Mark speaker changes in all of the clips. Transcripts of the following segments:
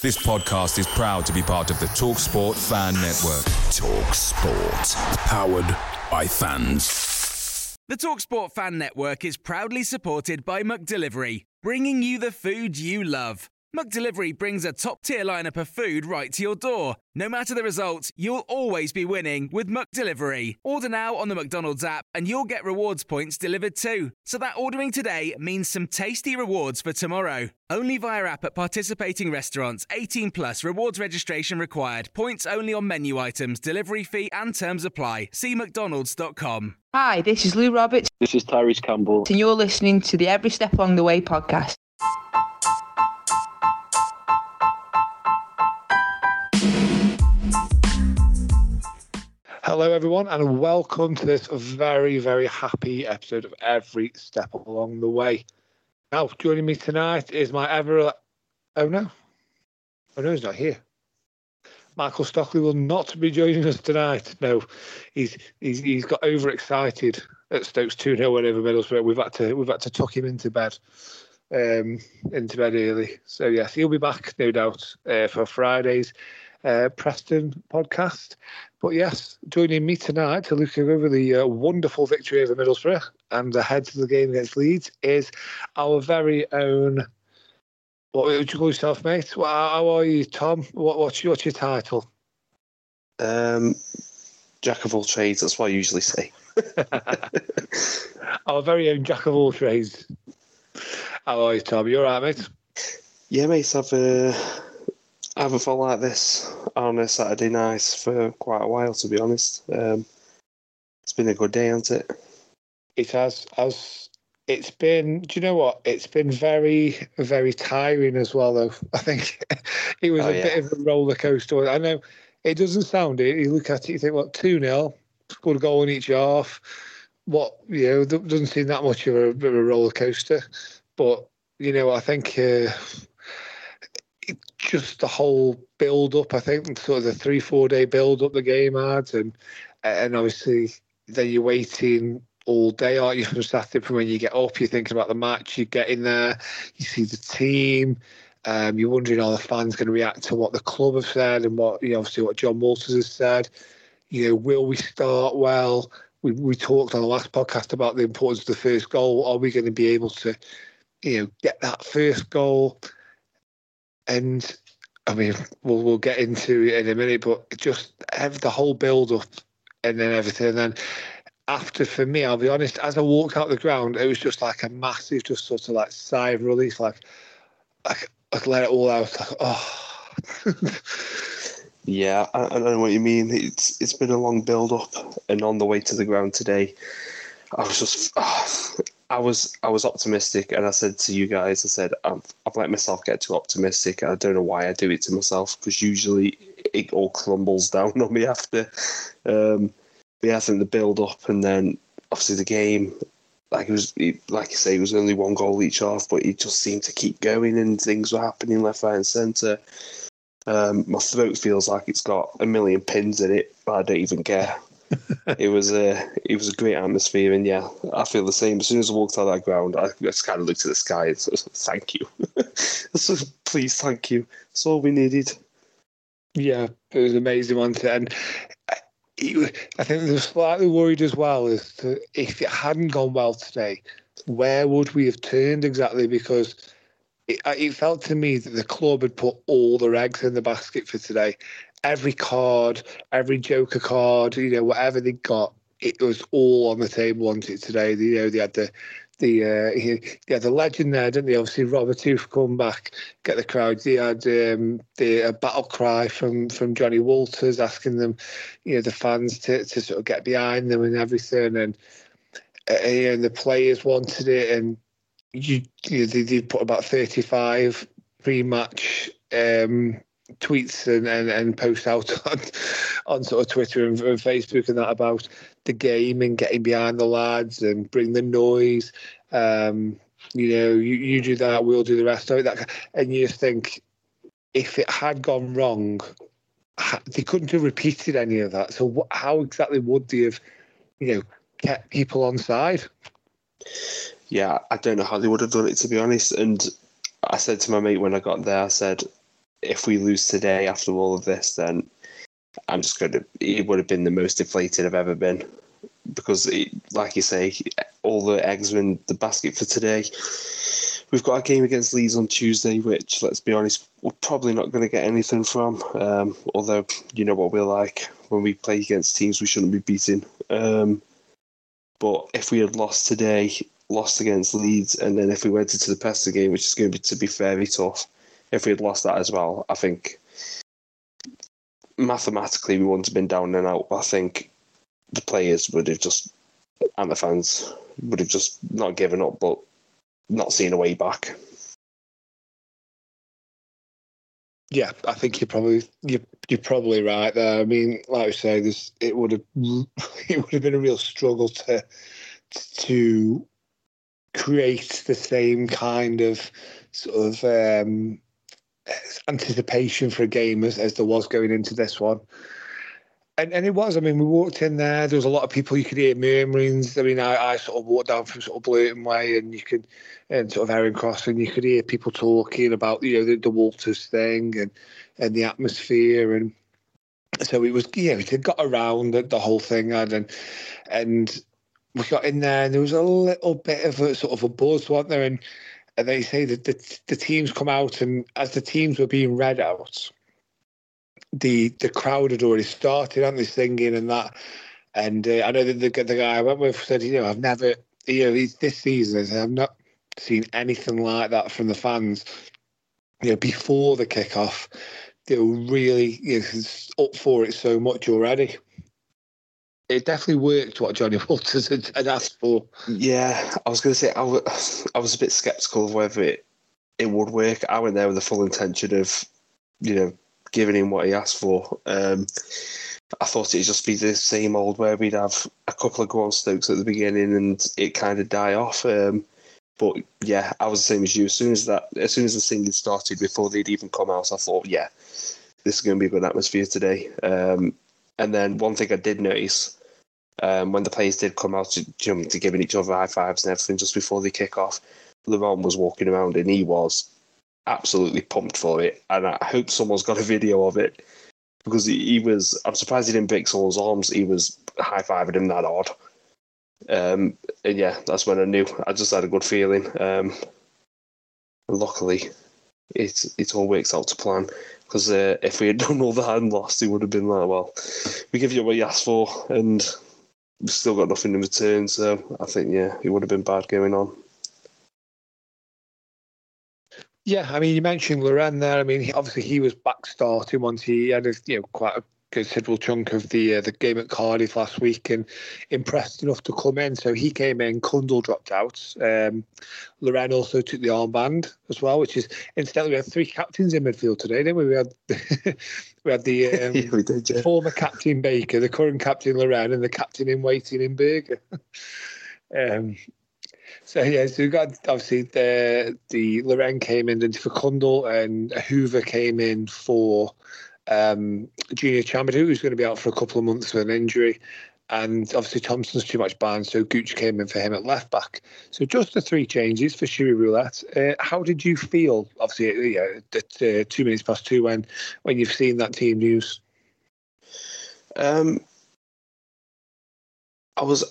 Speaker 1: This podcast is proud to be part of the TalkSport Fan Network.
Speaker 2: TalkSport. Powered by fans.
Speaker 3: The TalkSport Fan Network is proudly supported by McDelivery, bringing you the food you love. McDelivery brings a top tier lineup of food right to your door. No matter the result, you'll always be winning with McDelivery. Order now on the McDonald's app and you'll get rewards points delivered too. So that ordering today means some tasty rewards for tomorrow. Only via app at participating restaurants. 18 plus rewards registration required. Points only on menu items, delivery fee and terms apply. See McDonald's.com.
Speaker 4: Hi, this is Lou Roberts,
Speaker 5: This is Tyrese Campbell.
Speaker 4: and you're listening to the Every Step Along the Way podcast.
Speaker 6: Hello, everyone, and welcome to this very, very happy episode of Every Step Along the Way. Now, joining me tonight is my ever. Oh no. Oh no, he's not here. Michael Stockley will not be joining us tonight. No, he's he's, he's got overexcited at Stokes 2 0 whenever Middlesbrough. We've had to we've had to tuck him into bed. Um, into bed early. So yes, he'll be back, no doubt, uh, for Friday's uh, Preston podcast. But yes, joining me tonight to look over the uh, wonderful victory over Middlesbrough and ahead to the game against Leeds is our very own. What would you call yourself, mate? Well, how are you, Tom? What, what's, your, what's your title?
Speaker 7: Um, jack of all trades. That's what I usually say.
Speaker 6: our very own jack of all trades. How are you, Tom? You all right, mate?
Speaker 7: Yeah, mate. I've uh, I haven't felt like this on a Saturday night for quite a while, to be honest. Um, it's been a good day, hasn't it?
Speaker 6: It has. As it's been. Do you know what? It's been very, very tiring as well. Though I think it was
Speaker 7: Oh,
Speaker 6: a
Speaker 7: yeah.
Speaker 6: bit of a roller coaster. I know it doesn't sound it. You look at it, you think, what two 0 scored a goal in each half. What you know, doesn't seem that much of a bit of a roller coaster. But you know, I think uh, just the whole build up. I think sort of the three four day build up the game had, and and obviously then you're waiting all day, aren't you, from Saturday from when you get up, you're thinking about the match, you get in there, you see the team, um, you're wondering how the fans going to react to what the club have said and what, you know, obviously what John Walters has said. You know, will we start well? We, we talked on the last podcast about the importance of the first goal. Are we going to be able to, you know, get that first goal? And I mean, we'll we'll get into it in a minute, but just have the whole build up and then everything. And then after, for me, I'll be honest, as I walked out the ground, it was just like a massive, just sort of like sigh of release, like, like, like let it all out. Like, oh.
Speaker 7: Yeah, I, I know what you mean. It's it's been a long build up, and on the way to the ground today, I was just ah, I was I was optimistic, and I said to you guys, I said I've, I've let myself get too optimistic. I don't know why I do it to myself because usually it all crumbles down on me after. Um, yeah, I think the build up, and then obviously the game. Like it was, like I say, it was only one goal each half, but it just seemed to keep going, and things were happening left, right, and centre. Um, my throat feels like it's got a million pins in it, but I don't even care. it was a it was a great atmosphere, and yeah, I feel the same. As soon as I walked out of that ground, I just kind of looked at the sky and said, "Thank you, So, please, thank you." That's all we needed.
Speaker 6: Yeah, it was an amazing, wasn't? And it, I think they were slightly worried as well as to if it hadn't gone well today, where would we have turned exactly? Because it, uh, it felt to me that the club had put all their eggs in the basket for today. Every card, every Joker card, you know, whatever they got, it was all on the table, wasn't it, today? You know, they had the the uh, he, they had the legend there, didn't they? Obviously, Robert Huth come back, get the crowd. They had um, the a battle cry from from Johnny Walters asking them, you know, the fans to, to sort of get behind them and everything, and uh, you know, the players wanted it, and you, you know, they did put about thirty five pre-match um, tweets and, and, and post out on on sort of Twitter and, and Facebook and that about the game and getting behind the lads and bring the noise. Um, you know, you, you do that, we'll do the rest of it. That, and you just think if it had gone wrong, they couldn't have repeated any of that. So how exactly would they have, you know, kept people on side?
Speaker 7: Yeah, I don't know how they would have done it to be honest. And I said to my mate when I got there, I said, if we lose today after all of this, then I'm just going to. It would have been the most deflated I've ever been because, it, like you say, all the eggs are in the basket for today. We've got a game against Leeds on Tuesday, which, let's be honest, we're probably not going to get anything from. Um, although, you know what we're like when we play against teams we shouldn't be beating. Um, but if we had lost today, lost against Leeds, and then if we went into the Pester game, which is going to be, to be very tough, if we had lost that as well, I think mathematically we wouldn't have been down and out. I think the players would have just, and the fans would have just not given up, but not seen a way back.
Speaker 6: Yeah, I think you're probably you're, you're probably right there. I mean, like I say, this it would have it would have been a real struggle to to create the same kind of sort of um, anticipation for a game as, as there was going into this one. And, and it was. I mean, we walked in there. There was a lot of people. You could hear murmurings. I mean, I, I sort of walked down from sort of Blurton Way, and you could, and sort of Heron Cross, and you could hear people talking about you know the, the Walters thing and and the atmosphere, and so it was. Yeah, it got around the, the whole thing, and and and we got in there, and there was a little bit of a sort of a buzz, wasn't there? And and they say that the the teams come out, and as the teams were being read out the the crowd had already started, aren't they, singing and that. And uh, I know that the, the guy I went with said, you know, I've never, you know, this season, I've not seen anything like that from the fans. You know, before the kickoff, they were really you know, up for it so much already. It definitely worked what Johnny Walters had, had asked for.
Speaker 7: Yeah, I was going to say I was, a bit skeptical of whether it it would work. I went there with the full intention of, you know, giving him what he asked for. Um, I thought it'd just be the same old where we'd have a couple of ground stokes at the beginning and it kind of die off. Um, but yeah, I was the same as you. As soon as that, as soon as the singing started, before they'd even come out, I thought, yeah, this is going to be a good atmosphere today. Um, and then one thing I did notice um, when the players did come out to, you know, to giving each other high fives and everything just before they kick off, Laurent was walking around and he was absolutely pumped for it, and I hope someone's got a video of it because he, he was. I'm surprised he didn't break someone's arms. He was high fiving him that hard. Um, and yeah, that's when I knew. I just had a good feeling. Um, luckily, it it all works out to plan. Because uh, if we had done all that and lost, it would have been like, well, we give you what you asked for, and still got nothing in return. So I think, yeah, it would have been bad going on.
Speaker 6: Yeah, I mean, you mentioned Laurent there. I mean, he, obviously he was back starting once he had a, you know quite a considerable chunk of the uh, the game at Cardiff last week and impressed enough to come in. So he came in. Cundle dropped out. Um, Laurent also took the armband as well, which is incidentally we had three captains in midfield today, didn't we? We had we had the um,
Speaker 7: yeah, we did, yeah.
Speaker 6: former captain Baker, the current captain Laurent, and the captain in waiting in Burger. um, so yeah, so we got obviously the the Laurent came in for Cundle and Hoever came in for um, Junior Tchamadeu, who's going to be out for a couple of months with an injury. And obviously Thompson's too much behind, so Gooch came in for him at left back. So just the three changes for Shiri Roulette. Uh, how did you feel? Obviously, at uh, two minutes past two when when you've seen that team news.
Speaker 7: Um, I was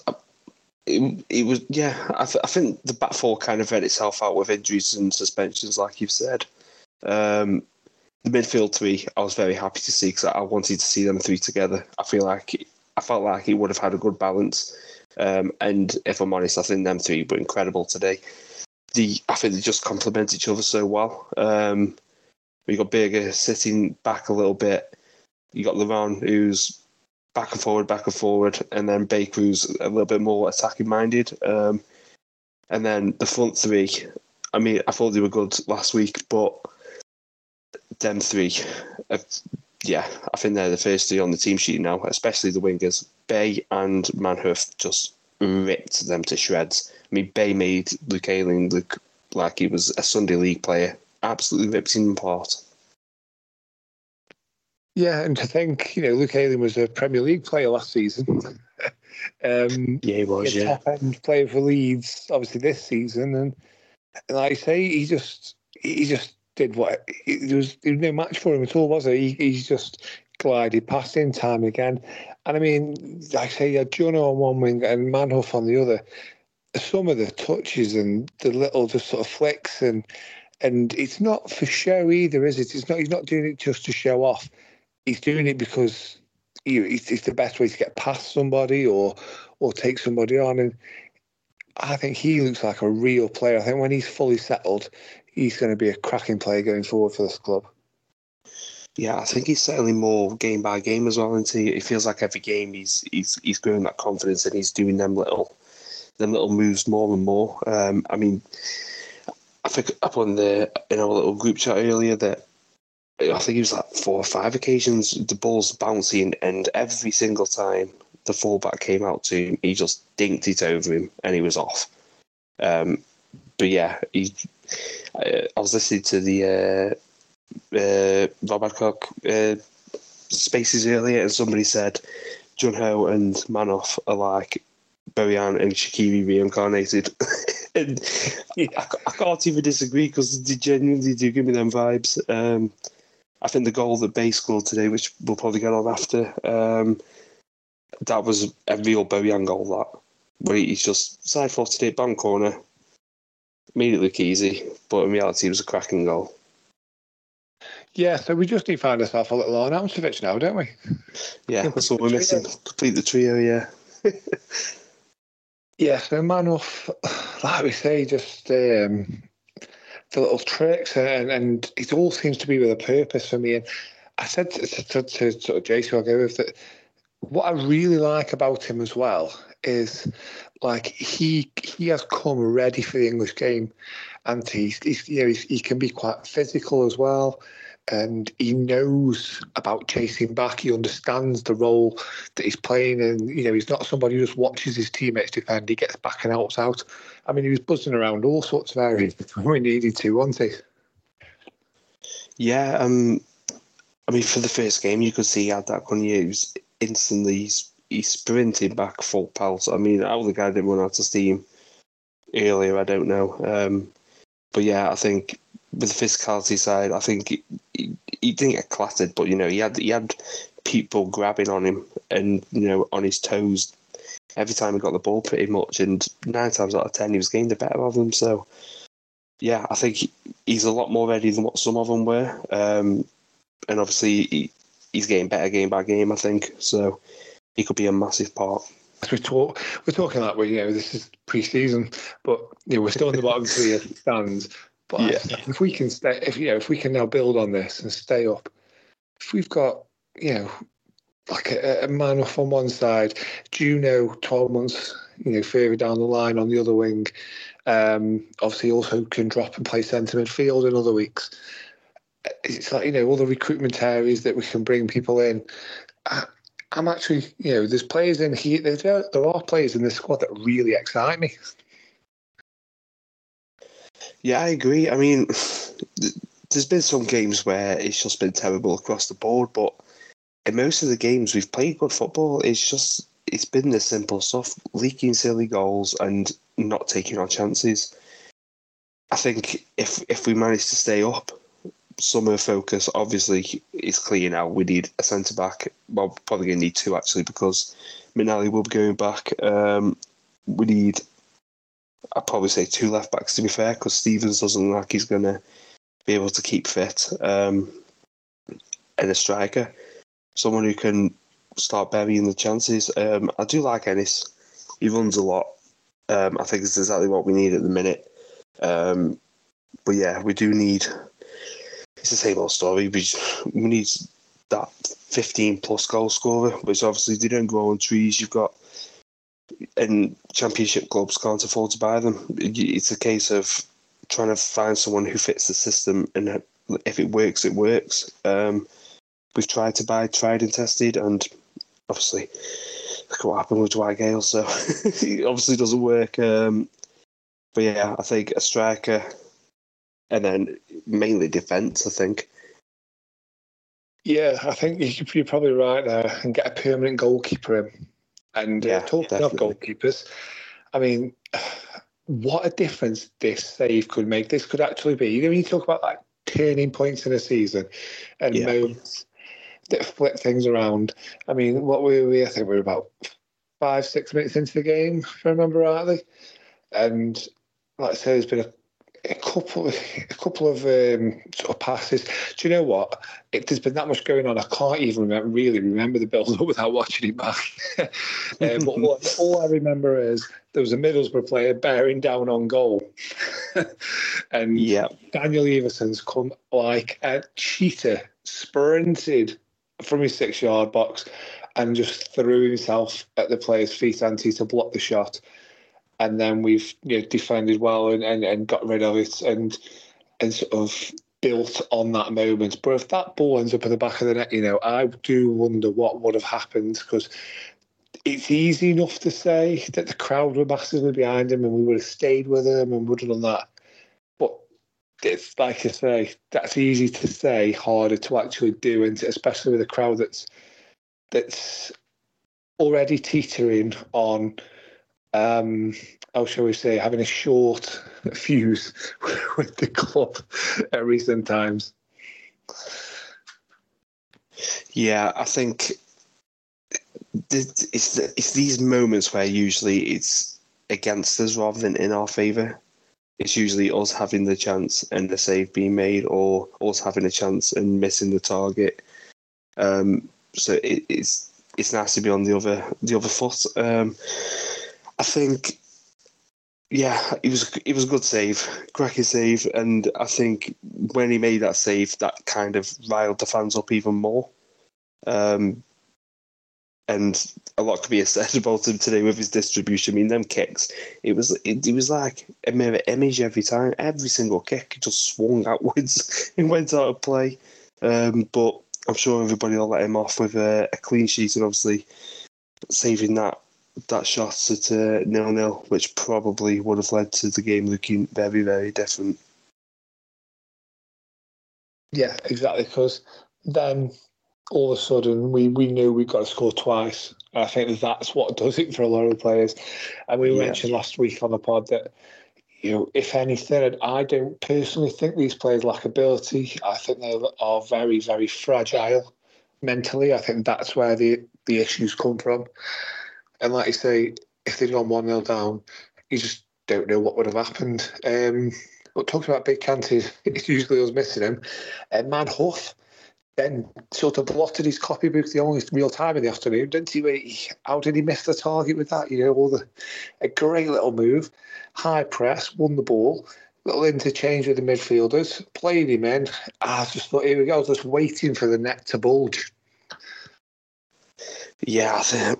Speaker 7: it, it was yeah. I, th- I think the back four kind of read itself out with injuries and suspensions, like you've said. Um, the midfield three, I was very happy to see because I wanted to see them three together. I feel like I felt like it would have had a good balance. Um, and if I'm honest, I think them three were incredible today. The I think they just complement each other so well. Um, we got Burger sitting back a little bit. You got Laurent, who's back and forward, back and forward, and then Baker who's a little bit more attacking minded. Um, and then the front three, I mean, I thought they were good last week, but them three, uh, yeah, I think they're the first three on the team sheet now, especially the wingers. Bae and Manhoef just ripped them to shreds. I mean, Bae made Luke Ayling look like he was a Sunday league player, absolutely ripped him apart.
Speaker 6: Yeah, and to think, you know, Luke Ayling was a Premier League player last season.
Speaker 7: um, yeah, he was. Yeah,
Speaker 6: top end player for Leeds, obviously this season, and, and like I say, he just he just did what there was, was no match for him at all, was there? He, he's just glided past him time again. And I mean, like I say, you had Jono on one wing and Manhoef on the other. Some of the touches and the little just sort of flicks and and it's not for show either, is it? It's not. He's not doing it just to show off. He's doing it because you know, it's, it's the best way to get past somebody or or take somebody on. And I think he looks like a real player. I think when he's fully settled, he's going to be a cracking player going forward for this club.
Speaker 7: Yeah, I think he's certainly more game by game as well. And it feels like every game he's he's he's growing that confidence and he's doing them little them little moves more and more. Um, I mean, I think up on the in our little group chat earlier that I think it was like four or five occasions the ball's bouncing and every single time the fullback came out to him, he just dinked it over him and he was off. Um, but yeah, he, I, I was listening to the uh, uh, Rob Adcock uh, spaces earlier, and somebody said Junho and Manhoef are like Bojan and Shaqiri reincarnated. and I, I, can't even disagree because they genuinely do give me them vibes. Um, I think the goal that Bae scored today, which we'll probably get on after, um, that was a real Bojan goal. That where he's just side footed it, bang corner, immediately easy, but in reality, it was a cracking goal.
Speaker 6: Yeah, so we just need to find ourselves a little Arnautovic now, don't we?
Speaker 7: Yeah, that's what we're missing. Complete the trio, yeah.
Speaker 6: yeah, so Manhoef, like we say, just um, the little tricks, and, and it all seems to be with a purpose for me. And I said to, to, to sort of Jason, I'll go with that. What I really like about him as well is like he he has come ready for the English game, and he's, he's you know he's, he can be quite physical as well and he knows about chasing back. He understands the role that he's playing, and you know he's not somebody who just watches his teammates defend. He gets back and helps out. I mean, he was buzzing around all sorts of areas when we needed to, wasn't he?
Speaker 7: Yeah, um, I mean, for the first game, you could see he had that. He was instantly he's, he's sprinted back full pelt. I mean, how the guy didn't run out of steam earlier, I don't know. Um, but yeah, I think with the physicality side, I think he, he, he, didn't get clattered, but you know he had he had people grabbing on him and you know on his toes every time he got the ball, pretty much. And nine times out of ten, he was getting the better of them. So yeah, I think he, he's a lot more ready than what some of them were. Um, and obviously, he, he's getting better game by game. I think so. He could be a massive part.
Speaker 6: As we talk, we're talking that way. You know, this is pre-season, but you know, we're still in the bottom three as it stands. But yeah. if we can stay, if you know, if we can now build on this and stay up, if we've got, you know, like a, a Manhoef on one side, Junho twelve months, you know, further down the line on the other wing, um, obviously also can drop and play centre midfield in other weeks. It's like you know all the recruitment areas that we can bring people in. I, I'm actually, you know, there's players in here. There, there are players in this squad that really excite me.
Speaker 7: Yeah, I agree. I mean, there's been some games where it's just been terrible across the board, but in most of the games we've played good football. It's just it's been the simple stuff, leaking silly goals and not taking our chances. I think if if we manage to stay up, summer focus obviously is clear now. We need a centre back. Well, probably going to need two actually because McNally will be going back. Um, we need I'd probably say two left backs to be fair, because Stevens doesn't look like he's going to be able to keep fit. Um, and a striker, someone who can start burying the chances. Um, I do like Ennis. He runs a lot. Um, I think it's exactly what we need at the minute. Um, but yeah, we do need. It's the same old story. We, we need that 15 plus goal scorer, which obviously they don't grow on trees. You've got and championship clubs can't afford to buy them. It's a case of trying to find someone who fits the system, and if it works, it works. Um, we've tried to buy tried and tested, and obviously, look what happened with Dwight Gayle. So it obviously doesn't work. Um, but yeah, I think a striker, and then mainly defence. I think.
Speaker 6: Yeah, I think you're probably right there, and get a permanent goalkeeper in. And uh, yeah, talking definitely. of goalkeepers, I mean, what a difference this save could make. This could actually be. You know, when you talk about like turning points in a season and
Speaker 7: Yeah.
Speaker 6: moments that flip things around. I mean, what were we? I think we were about five, six minutes into the game, if I remember rightly. And like I say, there's been a, a couple, a couple of um, sort of passes. Do you know what? It, there's been that much going on. I can't even remember, really remember the build up without watching it back. um, but all, all I remember is there was a Middlesbrough player bearing down on goal, and
Speaker 7: Yeah.
Speaker 6: Daniel Iversen's come like a cheetah, sprinted from his six yard box and just threw himself at the player's feet anti to block the shot. And then we've you know, defended well and, and, and got rid of it and and sort of built on that moment. But if that ball ends up in the back of the net, you know, I do wonder what would have happened because it's easy enough to say that the crowd were massively behind him and we would have stayed with him and would have done that. But it's like I say, that's easy to say, harder to actually do, and especially with a crowd that's that's already teetering on um how shall we say, having a short fuse with the club at recent times.
Speaker 7: Yeah, I think it's the, it's these moments where usually it's against us rather than in our favour. It's usually us having the chance and the save being made, or us having a chance and missing the target. Um, so it, it's it's nice to be on the other the other foot. Um, I think, yeah, it was it was a good save, cracking save, and I think when he made that save, that kind of riled the fans up even more. Um, and a lot could be said about him today with his distribution. I mean, them kicks, it was it, it was like a mirror image every time. Every single kick just swung outwards and went out of play. Um, but I'm sure everybody will let him off with a, a clean sheet and obviously saving that that shot at uh, nil nil, which probably would have led to the game looking very very different.
Speaker 6: Yeah, exactly. Because then all of a sudden we, we knew we got to score twice. I think that's what does it for a lot of players. And we
Speaker 7: Yeah.
Speaker 6: mentioned last week on the pod that, you know, if anything, I don't personally think these players lack ability. I think they are very, very fragile mentally. I think that's where the, the issues come from. And like you say, if they'd gone 1 0 down, you just don't know what would have happened. Um, but talking about big chances, it's usually us missing him. And Manhoef then sort of blotted his copybook the only real time in the afternoon, didn't he? How did he miss the target with that? You know, all the a great little move, high press, won the ball, little interchange with the midfielders, played him in. I just thought, here we go, just waiting for the net to bulge.
Speaker 7: Yeah, I think.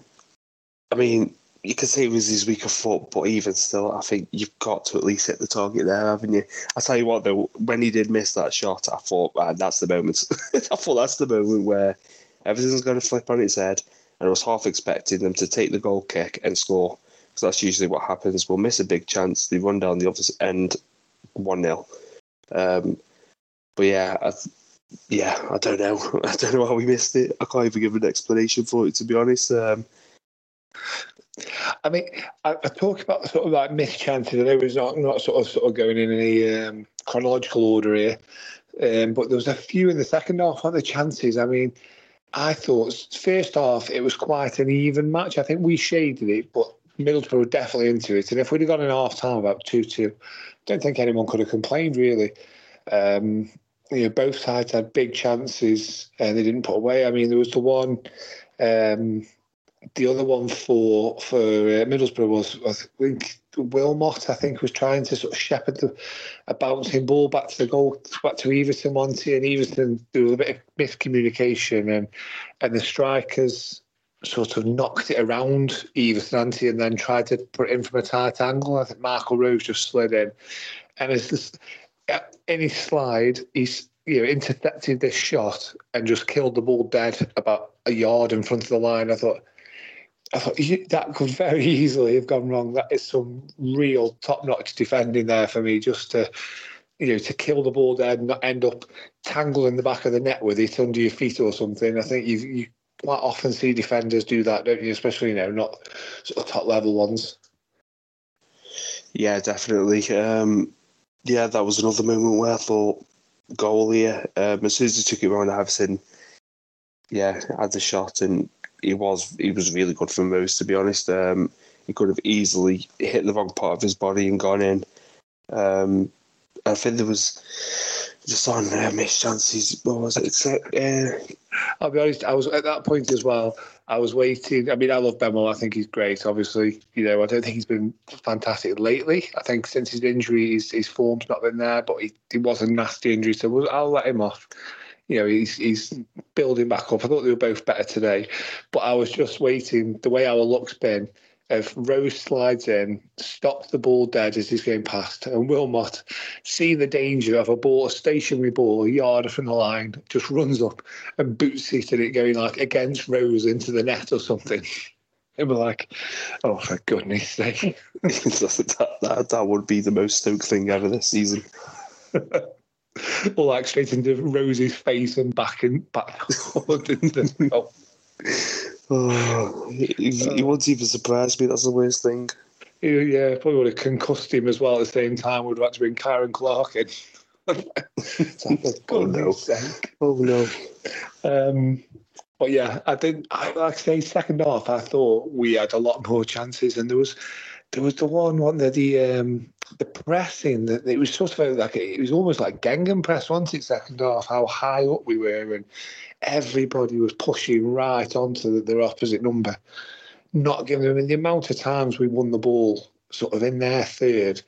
Speaker 7: I mean, you could say it was his weaker foot, but even still, I think you've got to at least hit the target there, haven't you? I tell you what, though, when he did miss that shot, I thought, man, that's the moment. I thought that's the moment where everything's going to flip on its head, and I was half expecting them to take the goal kick and score, because that's usually what happens. We'll miss a big chance, they run down the other end, one 0 um, But yeah, I, yeah, I don't know. I don't know how we missed it. I can't even give an explanation for it, to be honest. Um,
Speaker 6: I mean, I, I talk about sort of like missed chances. I know it's not not sort of sort of going in any um, chronological order here, um, but there was a few in the second half. On the chances, I mean, I thought first half it was quite an even match. I think we shaded it, but Middlesbrough were definitely into it. And if we'd have gone in half time about two two, don't think anyone could have complained really. Um, you know, both sides had big chances and they didn't put away. I mean, there was the one. Um, the other one for for uh, Middlesbrough was I think Wilmot. I think was trying to sort of shepherd the, a bouncing ball back to the goal, back to Iversen once, and Iversen there was a bit of miscommunication, and and the strikers sort of knocked it around Iversen Ante and then tried to put it in from a tight angle. I think Michael Rose just slid in, and it's just any slide, he's you know intercepted this shot and just killed the ball dead about a yard in front of the line. I thought. I thought that could very easily have gone wrong. That is some real top-notch defending there for me, just to you know to kill the ball dead and not end up tangled in the back of the net with it under your feet or something. I think you you quite often see defenders do that, don't you? Especially you know not sort of top level ones.
Speaker 7: Yeah, definitely. Um, yeah, that was another moment where I thought goal here. Um, as soon as he took it round Iversen, yeah, had the shot, and he was he was really good for most. To be honest, um, he could have easily hit the wrong part of his body and gone in. Um, I think there was just on uh, missed chances. What was it? Uh,
Speaker 6: I'll be honest. I was at that point as well. I was waiting. I mean, I love Bemo. I think he's great. Obviously, you know, I don't think he's been fantastic lately. I think since his injury, his, his form's not been there. But he, he was a nasty injury, so I'll let him off. You know, he's he's building back up. I thought they were both better today, but I was just waiting. The way our luck's been, if Rose slides in, stops the ball dead as he's going past, and Wilmot, seeing the danger of a ball, a stationary ball, a yard from the line, just runs up and boots it and it going like against Rose into the net or something. And we're like, oh, for goodness sake.
Speaker 7: that, that, that would be the most Stoke thing ever this season.
Speaker 6: or like straight into Rose's face and back and back. oh.
Speaker 7: Oh, he, he won't even surprise me. That's the worst thing.
Speaker 6: Yeah, probably would have concussed him as well at the same time. Would have had to bring Kyran Clark in.
Speaker 7: oh no!
Speaker 6: Sake.
Speaker 7: Oh no!
Speaker 6: Um, but yeah, I think, I, like I say, second half, I thought we had a lot more chances, and there was there was the one, one the the, um, the pressing that it was sort of like it was almost like Gegenpress, wasn't it? Second half, how high up we were, and everybody was pushing right onto their opposite number, not giving them. And the amount of times we won the ball sort of in their third,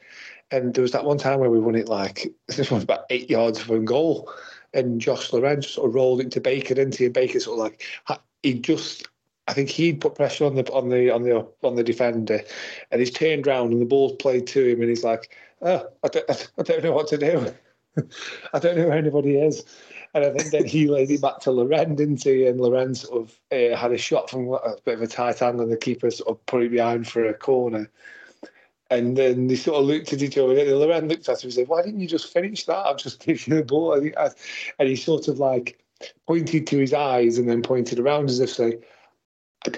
Speaker 6: and there was that one time where we won it like this was about eight yards from goal, and Josh Laurent sort of rolled into to Baker, he? And Baker sort of like he just. I think he'd put pressure on the on the on the on the defender, and he's turned round and the ball's played to him, and he's like, "Oh, I don't, I don't know what to do. I don't know where anybody is." And I think then he laid it back to Laurent, didn't he? And Laurent sort of uh, had a shot from a bit of a tight angle, and the keeper sort of put it behind for a corner. And then they sort of looked at each other. And Laurent looked at him and said, "Why didn't you just finish that? I've just given you the ball." And he sort of like pointed to his eyes and then pointed around as if say,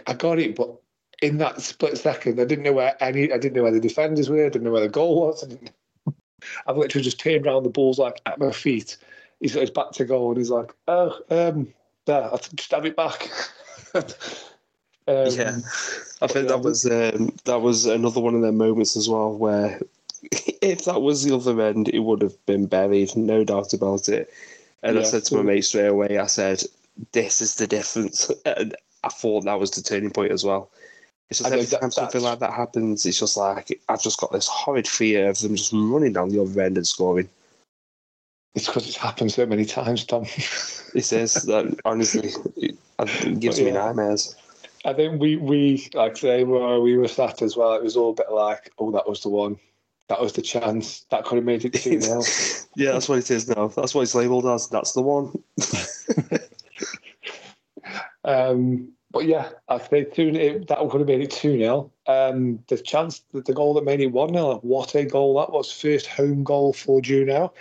Speaker 6: "I got it," but in that split second, I didn't know where any. I didn't know where the defenders were. I didn't know where the goal was. I I've literally just turned around. The ball's like at my feet, he's got his back to goal and he's like, oh, um, there, I'll just have it back. um,
Speaker 7: yeah, I think that was um, that was another one of their moments as well where if that was the other end, it would have been buried, no doubt about it. And yeah. I said to my mate straight away, I said, "This is the difference." And I thought that was the turning point as well. It's just every time something like that happens, it's just like I've just got this horrid fear of them just running down the other end and scoring.
Speaker 6: It's because it's happened so many times, Tom.
Speaker 7: it says that honestly, it, it gives yeah. me nightmares.
Speaker 6: I think we we like say where we were sat as well. It was all a bit like, oh, that was the one, that was the chance, that could have made it two 0
Speaker 7: Yeah, that's what it is now. That's what it's labelled as. That's the one.
Speaker 6: um, but yeah, I think two, that could have made it 2 0. Um, the chance, the, goal that made it 1 0, what a goal that was. First home goal for Junho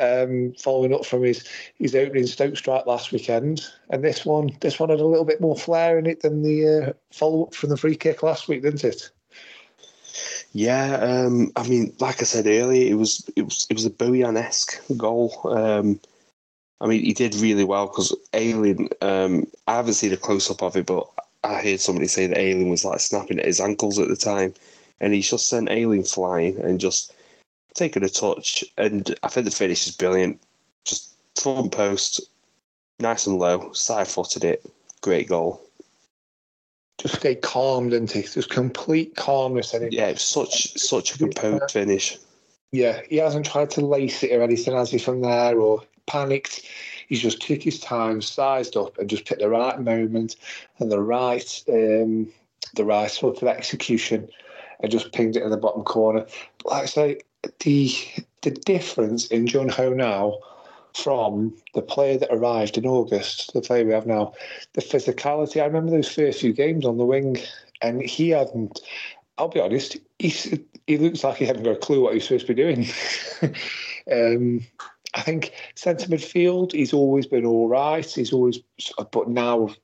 Speaker 6: um, following up from his his opening Stoke strike last weekend. And this one, this one had a little bit more flair in it than the uh, follow up from the free kick last week, didn't it?
Speaker 7: Yeah, um, I mean, like I said earlier, it was it was it was a Bojan esque goal. Um, I mean, he did really well because Ayling. Um, I haven't seen a close up of it, but I heard somebody say that Ayling was like snapping at his ankles at the time, and he just sent Ayling flying and just taking a touch, and I think the finish is brilliant. Just front post, nice and low, side footed it, great goal.
Speaker 6: Just stay calm, didn't he? Just complete calmness in it.
Speaker 7: Yeah, it's such such a composed finish.
Speaker 6: Yeah, he hasn't tried to lace it or anything, has he, from there, or panicked. He's just took his time, sized up, and just picked the right moment and the right um, the right sort of execution, and just pinged it in the bottom corner. Like I say, the the difference in Jun Ho now from the player that arrived in August, the player we have now, the physicality. I remember those first few games on the wing, and he hadn't. I'll be honest, he he looks like he hadn't got a clue what he's supposed to be doing. um, I think centre midfield, he's always been all right. He's always, but now,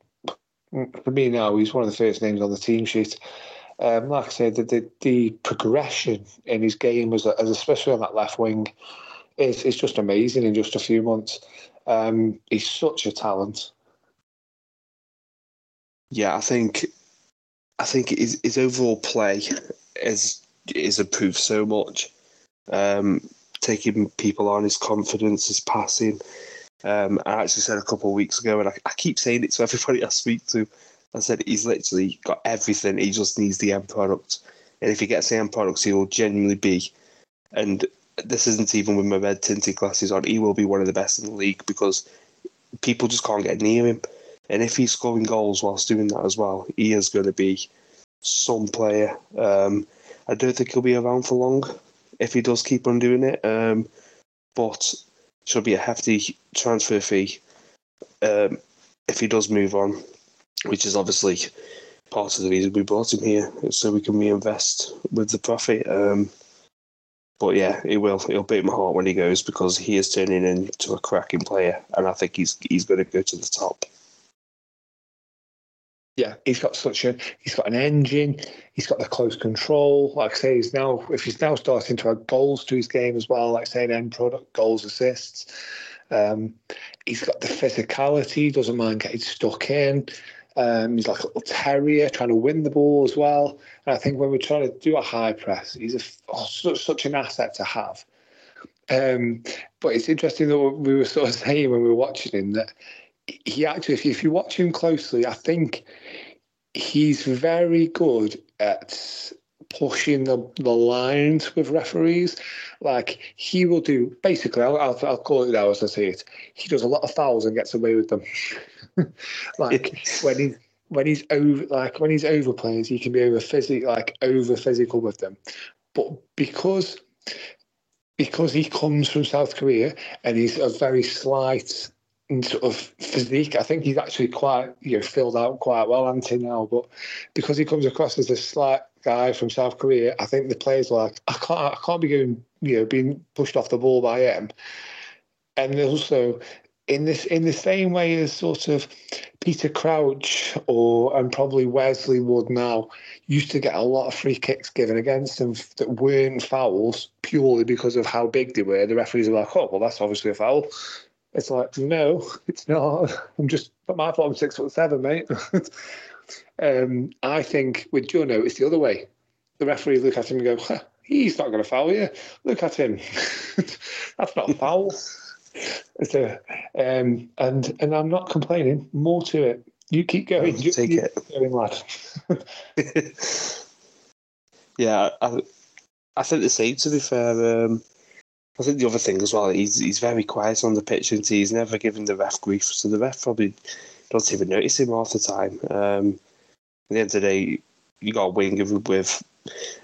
Speaker 6: for me now, he's one of the first names on the team sheet um, like I said, the, the, the progression in his game, as, as especially on that left wing, is is just amazing in just a few months. Um, he's such a talent.
Speaker 7: Yeah, I think I think his, his overall play is is improved so much. Um, taking people on, his confidence, his passing. Um, I actually said a couple of weeks ago, and I, I keep saying it to everybody I speak to. I said he's literally got everything. He just needs the end product, and if he gets the end product, he will genuinely be. And this isn't even with my red tinted glasses on. He will be one of the best in the league because people just can't get near him. And if he's scoring goals whilst doing that as well, he is going to be some player. Um, I don't think he'll be around for long if he does keep on doing it. Um, but should be a hefty transfer fee um, if he does move on, which is obviously part of the reason we brought him here, so we can reinvest with the profit. Um, but yeah, it will. It'll beat my heart when he goes because he is turning into a cracking player, and I think he's he's going to go to the top.
Speaker 6: Yeah, he's got such a he's got an engine. He's got the close control. Like I say, he's now if he's now starting to add goals to his game as well. Like I say, an end product, goals, assists. Um, he's got the physicality. Doesn't mind getting stuck in. Um, he's like a little terrier trying to win the ball as well. And I think when we're trying to do a high press, he's a, oh, such, such an asset to have. Um, but it's interesting that we were sort of saying when we were watching him that he actually, if you, if you watch him closely, I think he's very good at pushing the, the lines with referees. Like he will do basically, I'll, I'll, I'll call it now as I see it. He does a lot of fouls and gets away with them. like when he's when he's over, like when he's over players, he can be over physical, like over physical with them. But because because he comes from South Korea and he's a very slight sort of physique. I think he's actually quite you know filled out quite well until now, but because he comes across as a slight guy from South Korea, I think the players are like I can't I can't be going you know being pushed off the ball by him. And also in this in the same way as sort of Peter Crouch or and probably Wesley Wood now used to get a lot of free kicks given against them that weren't fouls purely because of how big they were. The referees were like, oh well, that's obviously a foul. It's like, no, it's not. I'm just, but my fault. I'm six foot seven, mate. um, I think with Jono, it's the other way. The referees look at him and go, huh, he's not going to foul you. Look at him. That's not a foul. So, um, and and I'm not complaining. More to it. You keep going. You,
Speaker 7: Take
Speaker 6: you
Speaker 7: it.
Speaker 6: keep going, lad.
Speaker 7: yeah, I, I think the same. To be fair, um, I think the other thing as well, he's he's very quiet on the pitch, and he's never given the ref grief. So the ref probably doesn't even notice him half the time. Um, at the end of the day, you got a wing with,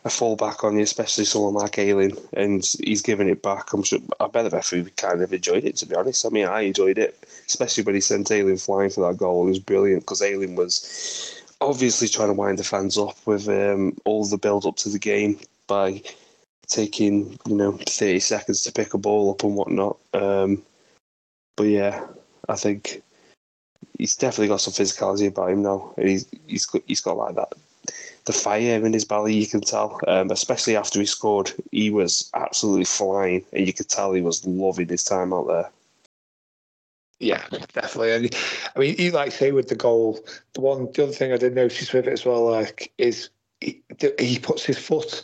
Speaker 7: a fullback on you, especially someone like Ayling, and he's giving it back. I'm sure. I bet the referee kind of enjoyed it, to be honest. I mean, I enjoyed it, especially when he sent Ayling flying for that goal. It was brilliant because Ayling was obviously trying to wind the fans up with um, all the build up to the game by taking you know 30 seconds to pick a ball up and whatnot. Um, but yeah, I think he's definitely got some physicality about him now. He's he's got, he's got like that the fire in his belly. You can tell, um, especially after he scored, he was absolutely flying, and you could tell he was loving his time out there.
Speaker 6: Yeah, definitely. And I mean, you like say with the goal, the one, the other thing I did notice with it as well, like, is he, he puts his foot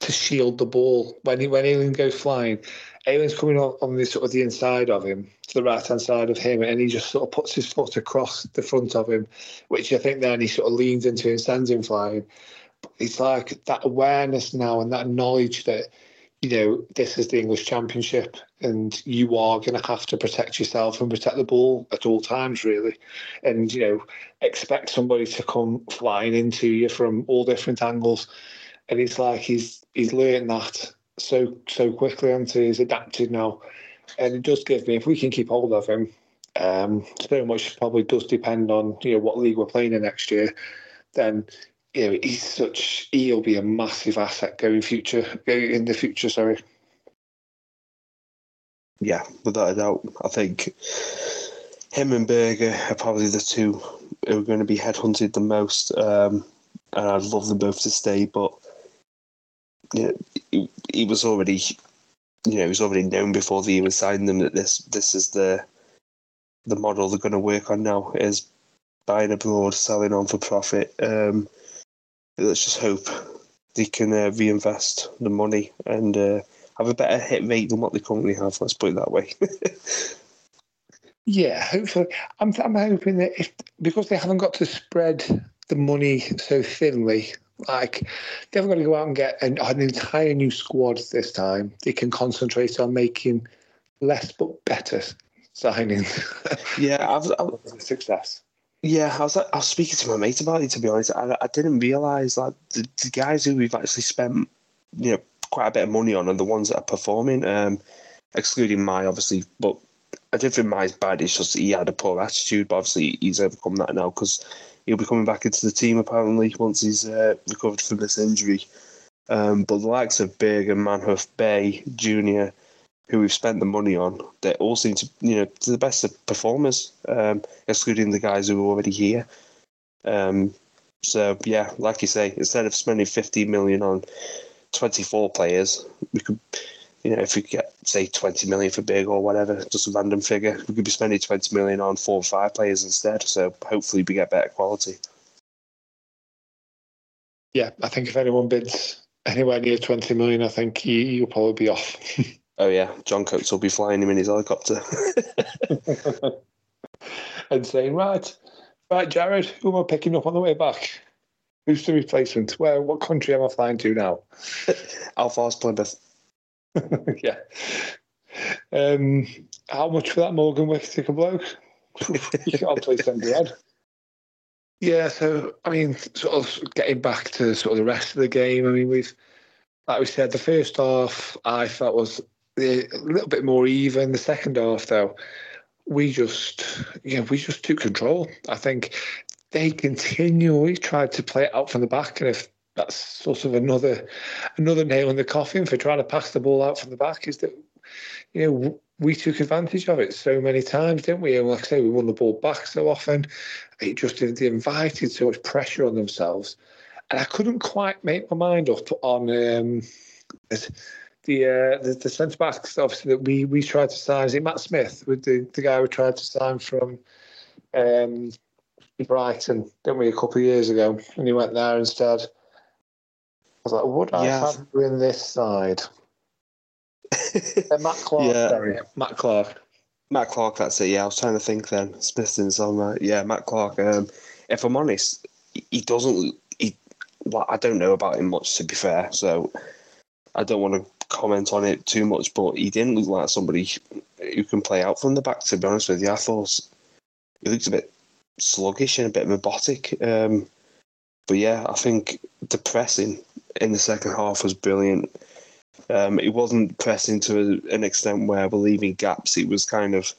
Speaker 6: to shield the ball when he when Ayling goes flying. Ayling's coming on, on the sort of the inside of him, to the right hand side of him, and he just sort of puts his foot across the front of him, which I think then he sort of leans into and sends him flying. It's like that awareness now and that knowledge that you know this is the English Championship, and you are going to have to protect yourself and protect the ball at all times, really, and you know expect somebody to come flying into you from all different angles, and it's like he's he's learned that so so quickly, and he's adapted now, and it does give me if we can keep hold of him. Um, so much probably does depend on you know what league we're playing in next year. Then you know he's such he'll be a massive asset going future in the future. Sorry.
Speaker 7: Yeah, without a doubt. I think him and Burger are probably the two who are going to be headhunted the most. Um, and I'd love them both to stay, but yeah, he, he was already you know, it was already known before they even signed them that this this is the the model they're going to work on now is buying abroad, selling on for profit. Um, let's just hope they can uh, reinvest the money and uh, have a better hit rate than what they currently have. Let's put it that way.
Speaker 6: Yeah, hopefully. I'm, I'm hoping that if because they haven't got to spread the money so thinly, like they haven't got to go out and get an, an entire new squad this time. They can concentrate on making less but better signings.
Speaker 7: yeah, I've, I've
Speaker 6: success.
Speaker 7: Yeah, I was I was speaking to my mate about it. To be honest, I, I didn't realize like the, the guys who we've actually spent you know quite a bit of money on are the ones that are performing. Um, excluding my obviously, but I don't think Mai's bad. It's just he had a poor attitude, but obviously he's overcome that now because he'll be coming back into the team apparently once he's uh, recovered from this injury. Um, but the likes of Burger and Manhoef, Bae, Junho, who we've spent the money on, they all seem to, you know, to the best of performers, um, excluding the guys who are already here. Um, so yeah, like you say, instead of spending 15 million on 24 players, we could you know, if we get say twenty million for big or whatever, just a random figure, we could be spending twenty million on four or five players instead. So hopefully we get better quality.
Speaker 6: Yeah, I think if anyone bids anywhere near twenty million, I think you, you'll probably be off.
Speaker 7: oh yeah, John Coates will be flying him in his helicopter.
Speaker 6: and saying, right, right, Jared, who am I picking up on the way back? Who's the replacement? Where? What country am I flying to now?
Speaker 7: Alphonse Plymouth.
Speaker 6: yeah. Um, how much for that Morgan Whittaker bloke? you can't play centre head. Yeah, so I mean, sort of getting back to sort of the rest of the game. I mean, we've, like we said, the first half I felt was a little bit more even. The second half, though, we just, know, we just took control. I think they continually tried to play it out from the back, and if that's sort of another another nail in the coffin for trying to pass the ball out from the back is that you know we took advantage of it so many times, didn't we? And like I say, we won the ball back so often. It just they invited so much pressure on themselves, and I couldn't quite make my mind up on um, the uh, the, the centre backs. Obviously, that we we tried to sign. Is it Matt Smith with the the guy we tried to sign from? Um, Brighton, didn't we, a couple of years ago? And he went there instead I was like, would I yeah. have in this side? uh, Matt Clarke, yeah. sorry. Matt Clarke.
Speaker 7: Matt Clarke, that's it. Yeah, I was trying to think then. Smithson's on that. Yeah, Matt Clarke. Um, if I'm honest, he doesn't. He, well, I don't know about him much, to be fair. So I don't want to comment on it too much. But he didn't look like somebody who can play out from the back. To be honest with you, I thought he looked a bit sluggish and a bit robotic. Um, but yeah, I think the pressing in the second half was brilliant. Um, it wasn't pressing to an extent where we're leaving gaps. It was kind of,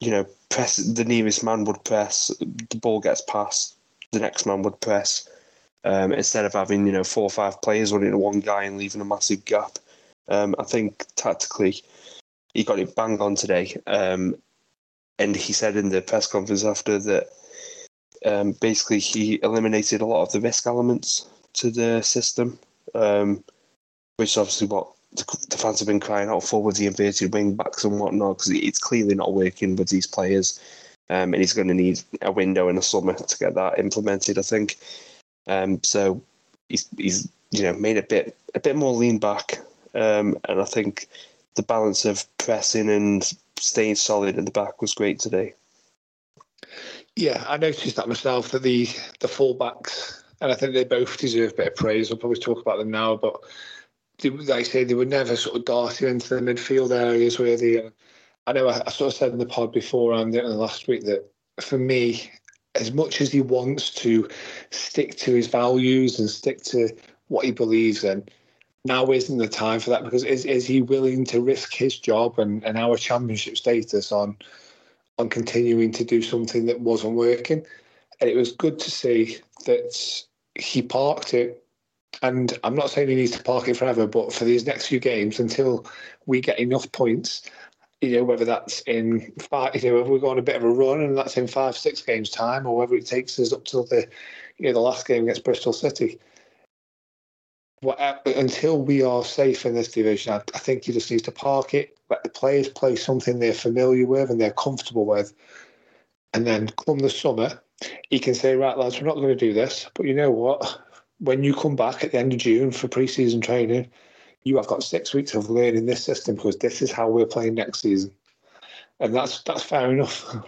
Speaker 7: you know, press. The nearest man would press. The ball gets passed. The next man would press. Um, instead of having you know four or five players running to one guy and leaving a massive gap. Um, I think tactically, he got it bang on today. Um, and he said in the press conference after that, um, basically he eliminated a lot of the risk elements to the system, um, which is obviously what the fans have been crying out for with the inverted wing backs and whatnot, because it's clearly not working with these players. Um, and he's going to need a window in the summer to get that implemented, I think. Um, so he's, he's you know made a bit a bit more lean back, um, and I think the balance of pressing and staying solid in the back was great today.
Speaker 6: Yeah, I noticed that myself that the the fullbacks and I think they both deserve a bit of praise. I'll probably talk about them now, but they, like I say, they were never sort of darting into the midfield areas where the. Uh, I know I, I, sort of said in the pod before and the last week that for me, as much as he wants to stick to his values and stick to what he believes in, now isn't the time for that because is, is he willing to risk his job and, and our championship status on on continuing to do something that wasn't working? And it was good to see that he parked it. And I'm not saying he needs to park it forever, but for these next few games, until we get enough points, you know, whether that's in five, you know, whether we go on a bit of a run and that's in five, six games time, or whether it takes us up till the, you know, the last game against Bristol City. what, until we are safe in this division, I, I think you just need to park it, let the players play something they're familiar with and they're comfortable with. And then come the summer, he can say, right, lads, we're not going to do this. But you know what? When you come back at the end of June for pre season training, you have got six weeks of learning this system because this is how we're playing next season. And that's that's fair enough.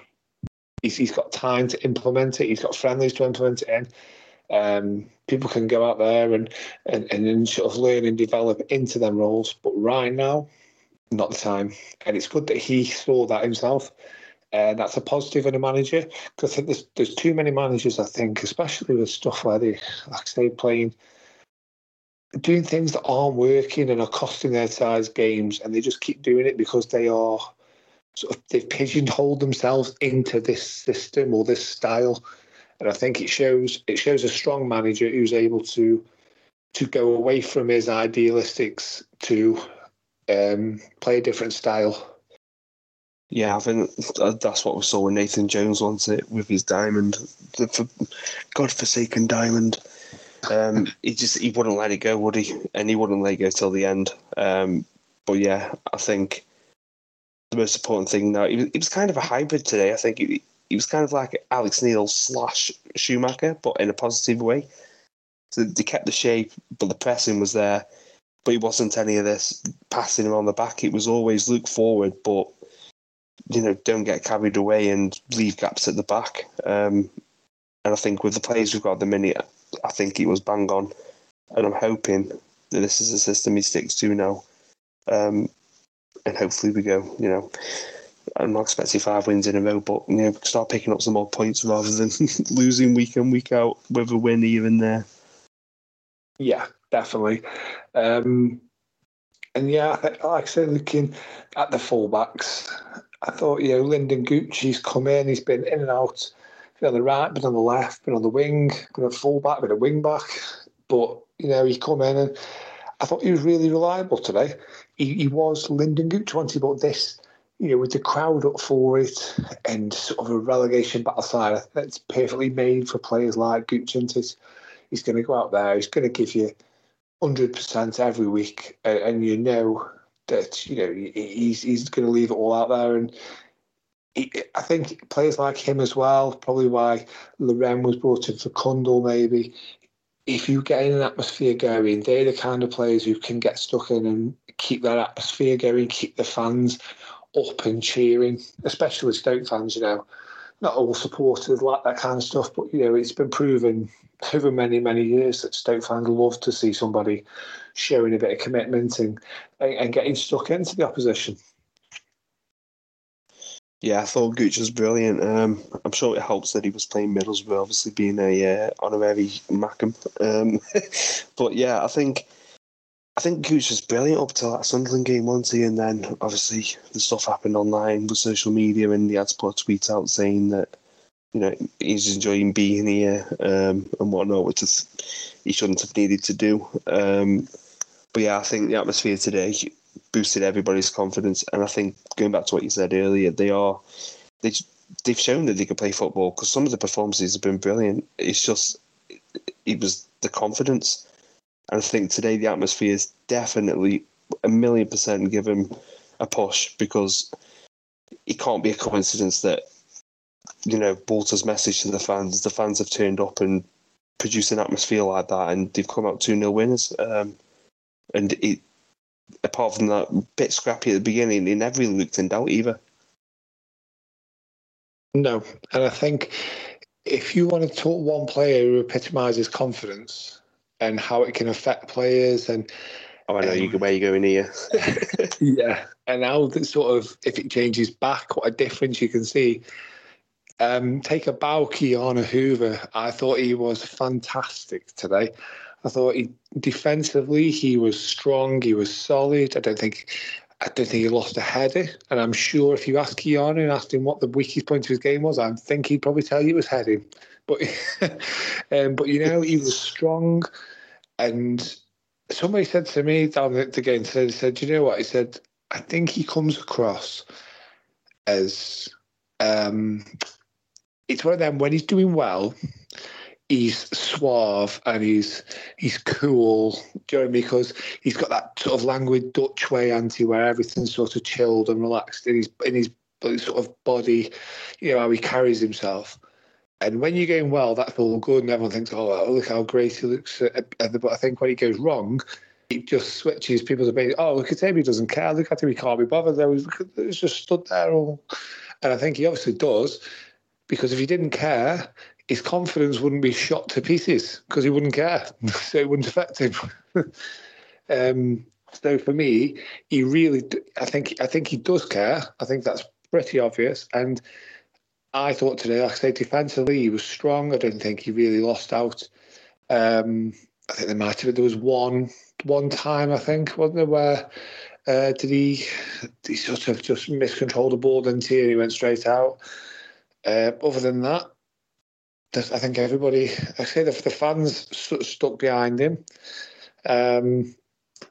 Speaker 6: He's, he's got time to implement it. He's got friendlies to implement it in. Um, people can go out there and, and, and sort of learn and develop into them roles. But right now, not the time. And it's good that he saw that himself. And that's a positive in a manager because there's, there's too many managers, I think, especially with stuff where they, like say, playing, doing things that aren't working and are costing their size games. And they just keep doing it because they are sort of, they've pigeonholed themselves into this system or this style and I think it shows it shows a strong manager who's able to to go away from his idealistics to um, play a different style.
Speaker 7: Yeah, I think that's what we saw when Nathan Jones wants it with his diamond, the for godforsaken diamond. Um, he just he wouldn't let it go, would he? And he wouldn't let it go till the end. Um, but yeah, I think the most important thing now, it was, kind of a hybrid today. I think he, he was kind of like Alex Neil slash Schumacher, but in a positive way. So they kept the shape, but the pressing was there. But it wasn't any of this passing him on the back. It was always look forward, but you know, don't get carried away and leave gaps at the back. Um, and I think with the players we've got at the minute, I think it was bang on. And I'm hoping that this is a system he sticks to now. Um, and hopefully we go, you know, I'm not expecting five wins in a row, but you know, start picking up some more points rather than losing week in week out with a win even there.
Speaker 6: Yeah, definitely. Um, and yeah, like I said, looking at the fullbacks, I thought you know Lynden Gooch's come in, he's been in and out, been on the right, been on the left, been on the wing, been a full back, been a wing back, but you know he come in and I thought he was really reliable today. He, he was Gooch wanted, but this you know, with the crowd up for it and sort of a relegation battle side, that's perfectly made for players like Gooch. He's, he's going to go out there, he's going to give you 100% every week, and, and you know that, you know, he's, he's going to leave it all out there. And he, I think players like him as well, probably why Laurent was brought in for Cundle maybe. If you get in an atmosphere going, they're the kind of players who can get stuck in and keep that atmosphere going, keep the fans up and cheering, especially Stoke fans, you know. Not all supporters like that kind of stuff, but you know, it's been proven over many, many years that Stoke fans love to see somebody showing a bit of commitment and, and getting stuck into the opposition.
Speaker 7: Yeah, I thought Gooch was brilliant. Um, I'm sure it helps that he was playing Middlesbrough, obviously being a uh, honorary Mackem. Um, but yeah, I think I think Gooch was brilliant up till that Sunderland game, wasn't he? And then obviously the stuff happened online with social media, and he had to put a tweet out saying that you know he's enjoying being here um, and whatnot, which is he shouldn't have needed to do. Um, but yeah, I think the atmosphere today boosted everybody's confidence, and I think going back to what you said earlier, they are they they've shown that they can play football because some of the performances have been brilliant. It's just it was the confidence and I think today the atmosphere is definitely a million percent give him a push because it can't be a coincidence that you know Walter's message to the fans, the fans have turned up and produced an atmosphere like that, and they've come out two 0 winners. Um, and it, apart from that bit scrappy at the beginning, he never really looked in doubt either.
Speaker 6: No, and I think if you want to talk one player who epitomises confidence, and how it can affect players and
Speaker 7: Oh, I know um, you where you're going here.
Speaker 6: yeah, and how the sort of if it changes back, what a difference you can see. Um, take a bow, Ki-Jana Hoever. I thought he was fantastic today. I thought he defensively he was strong. He was solid. I don't think I don't think he lost a header. And I'm sure if you ask Ki-Jana and asked him what the weakest point of his game was, I think he'd probably tell you it was heading. But um, but you know he was strong. And somebody said to me down at the game today, said, you know what? He said, I think he comes across as um, it's one of them when he's doing well, he's suave and he's he's cool. Mean? Because he's got that sort of languid Dutch way, anti, where everything's sort of chilled and relaxed in his in his sort of body. You know how he carries himself. And when you're going well, that's all good, and everyone thinks, "Oh, look how great he looks." But I think when he goes wrong, it just switches. people's opinion. "Oh, look at him; he doesn't care. Look at him; he can't be bothered." There was just stood there, all, and I think he obviously does because if he didn't care, his confidence wouldn't be shot to pieces because he wouldn't care, so it wouldn't affect him. um, so for me, he really, I think, I think he does care. I think that's pretty obvious, and I thought today, like I say, defensively he was strong. I don't think he really lost out. Um, I think there might have been there was one one time I think wasn't there where uh, did he he sort of just miscontrolled the ball and he went straight out. Uh, other than that, I think everybody, I say the, the fans st- stuck behind him. Um,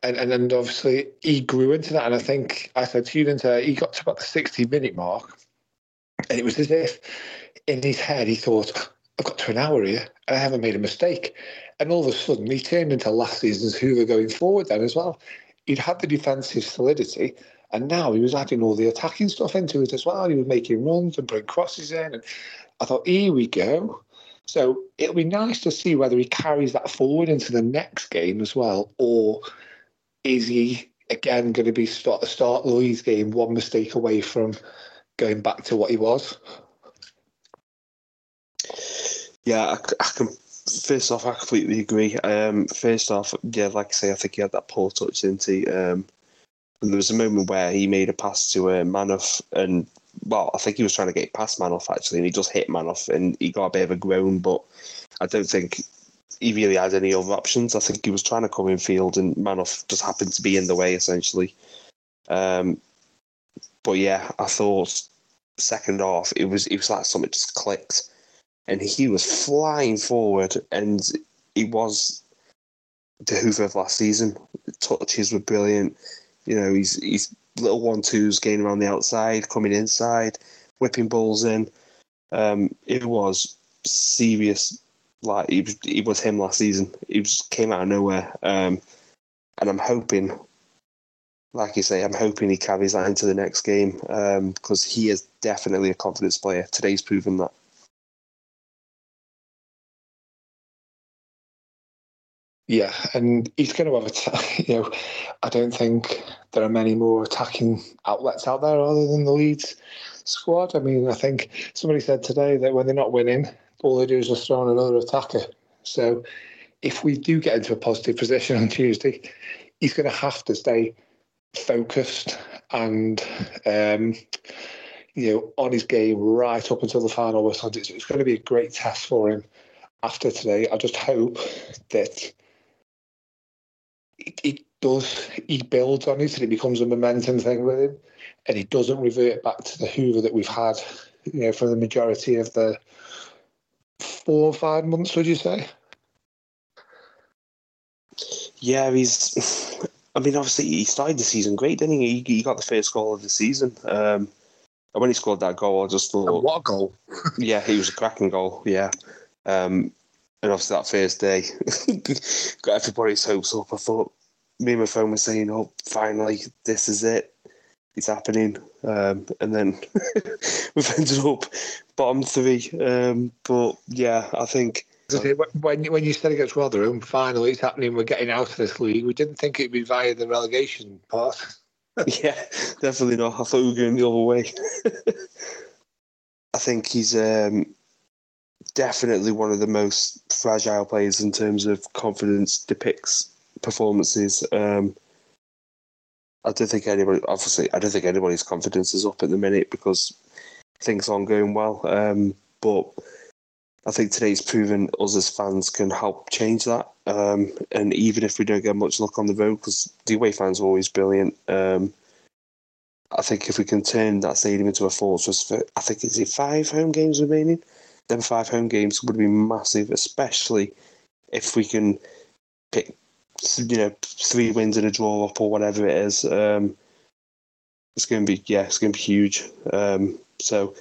Speaker 6: and, and and obviously he grew into that. And I think I said to you, into he got to about the 60 minute mark and it was as if in his head he thought, I've got to an hour here and I haven't made a mistake. And all of a sudden he turned into last season's Hoever going forward then as well. He'd had the defensive solidity and now he was adding all the attacking stuff into it as well. He was making runs and putting crosses in. And I thought, here we go. So it'll be nice to see whether he carries that forward into the next game as well, or is he again going to be start the start Louise game one mistake away from going back to what he was.
Speaker 7: Yeah, I, I can. First off, I completely agree. Um, first off, yeah, like I say, I think he had that poor touch, he? Um, there was a moment where he made a pass to a uh, Manhoef, and well, I think he was trying to get past Manhoef actually, and he just hit Manhoef, and he got a bit of a groan. But I don't think he really had any other options. I think he was trying to come in field, and Manhoef just happened to be in the way essentially. Um, but yeah, I thought second half it was it was like something just clicked, and he was flying forward, and he was the Hoever of last season. The Touches were brilliant. You know, he's he's little one twos getting around the outside, coming inside, whipping balls in. Um, it was serious. Like it was, was him last season. He just came out of nowhere. Um, and I'm hoping like you say, I'm hoping he carries that into the next game because um, he is definitely a confidence player. Today's proven that.
Speaker 6: Yeah, and he's going to have a. You know, I don't think there are many more attacking outlets out there other than the Leeds squad. I mean, I think somebody said today that when they're not winning, all they do is just throw on another attacker. So, if we do get into a positive position on Tuesday, he's going to have to stay focused and um, you know on his game right up until the final whistle. It's, it's going to be a great test for him after today. I just hope that it, it does he builds on it and it becomes a momentum thing with him, and he doesn't revert back to the Hoever that we've had, you know, for the majority of the four or five months. Would you say?
Speaker 7: Yeah, he's I mean, obviously, he started the season great, didn't he? He, he got the first goal of the season. Um, and when he scored that goal, I just thought.
Speaker 6: And what a goal!
Speaker 7: yeah, he was a cracking goal, yeah. Um, and obviously, that first day got everybody's hopes up. I thought, me and my phone were saying, oh, finally, this is it. It's happening. Um, and then we've ended up bottom three. Um, but yeah, I think
Speaker 6: when when you said against Rotherham, finally it's happening. We're getting out of this league. We didn't think it'd be via the relegation part.
Speaker 7: yeah, definitely not. I thought we were going the other way. I think he's um, definitely one of the most fragile players in terms of confidence, depicts performances. Um, I don't think anybody, obviously, I don't think anybody's confidence is up at the minute because things aren't going well. Um, but I think today's proven us as fans can help change that. Um, and even if we don't get much luck on the road, because the away fans are always brilliant, um, I think if we can turn that stadium into a fortress for, I think, it's five home games remaining? Then five home games would be massive, especially if we can pick, you know, three wins and a draw up or whatever it is. Um, it's going to be, yeah, it's going to be huge. Um, so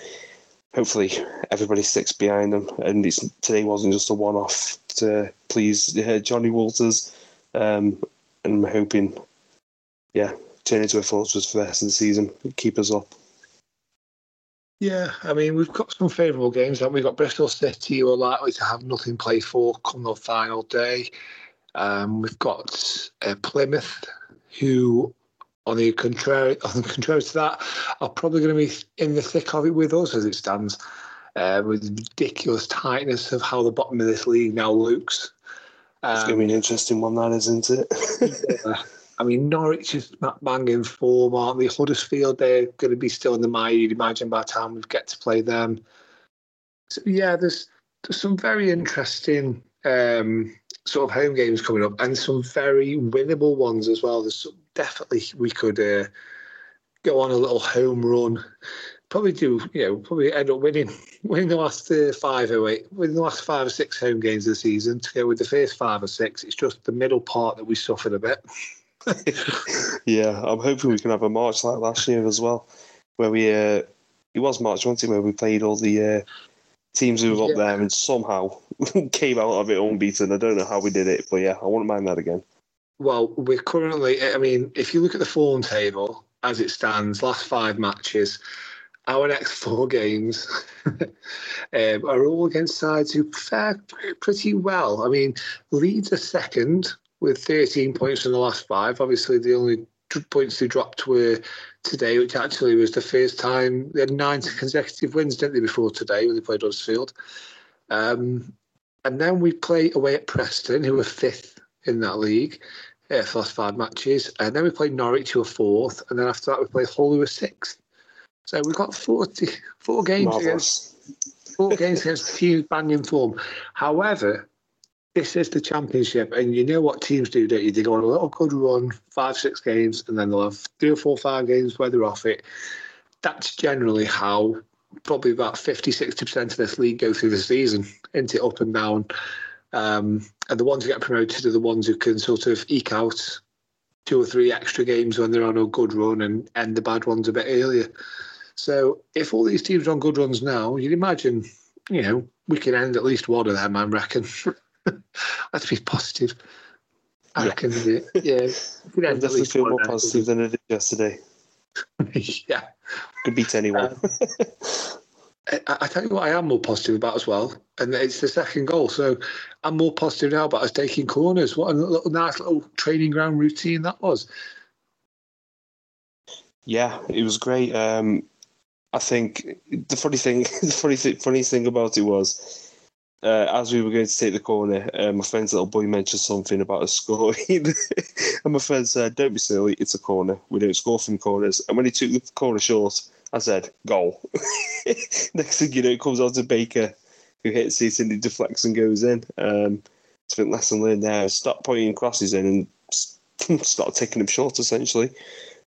Speaker 7: hopefully everybody sticks behind them. And today wasn't just a one-off to please uh, Johnny Walters. Um, and I'm hoping, yeah, turn into a fortress for the rest of the season, keep us up.
Speaker 6: Yeah, I mean, we've got some favourable games. Haven't we? We've got Bristol City, who are likely to have nothing played for come the final day. Um, we've got uh, Plymouth, who, on the contrary, on the contrary to that, are probably going to be in the thick of it with us as it stands, uh, with the ridiculous tightness of how the bottom of this league now looks.
Speaker 7: It's going to be an interesting one, that isn't it?
Speaker 6: yeah. I mean, Norwich is banging form, aren't they? Huddersfield, they're going to be still in the mire, you'd imagine, by the time we get to play them. So, yeah, there's there's some very interesting um, sort of home games coming up and some very winnable ones as well. There's some, definitely we could uh, go on a little home run. Probably do, you know, probably end up winning winning the last uh, five or eight, winning the last five or six home games of the season to go with the first five or six. It's just the middle part that we suffered a bit.
Speaker 7: yeah, I'm hoping we can have a March like last year as well, where we uh, it was March, wasn't it, where we played all the uh, teams who were up
Speaker 6: Yeah.
Speaker 7: there and somehow came out of it unbeaten. I don't know how we did it, but yeah, I wouldn't mind that again.
Speaker 6: Well, we're currently, I mean, if you look at the form table as it stands, last five matches, our next four games um, are all against sides who fare pretty well. I mean, Leeds are second with 13 points in the last five. Obviously, the only points they dropped were today, which actually was the first time they had nine consecutive wins, didn't they, before today when they played Huddersfield. Um, and then we play away at Preston, who are fifth in that league yeah, for the last five matches. And then we play Norwich, who are fourth. And then after that, we play Hull, who are sixth. So we've got 40, four games against four games against teams banging form. However, this is the championship, and you know what teams do, don't you? They go on a little good run, five, six games, and then they'll have three or four, five games where they're off it. That's generally how probably about 50, 60% of this league go through the season, into up and down. Um, and the ones who get promoted are the ones who can sort of eke out two or three extra games when they're on a good run and end the bad ones a bit earlier. So if all these teams are on good runs now, you'd imagine, you know, we can end at least one of them, I reckon. Let's be positive. I
Speaker 7: Yeah.
Speaker 6: reckon, yeah. we can
Speaker 7: I definitely feel more positive than I did yesterday.
Speaker 6: yeah.
Speaker 7: Could beat anyone.
Speaker 6: I, I tell you what I am more positive about as well, and it's the second goal. So I'm more positive now about us taking corners. What a little nice little training ground routine that was.
Speaker 7: Yeah, it was great. Um, I think the funny thing, the funny thing, funniest thing about it was, uh, as we were going to take the corner, uh, my friend's little boy mentioned something about a score, and my friend said, "Don't be silly, it's a corner. We don't score from corners." And when he took the corner short, I said, "Goal." Next thing you know, it comes out to Baker, who hits it and he deflects and goes in. Um, I think lesson learned there: stop pointing crosses in and start taking them short, essentially.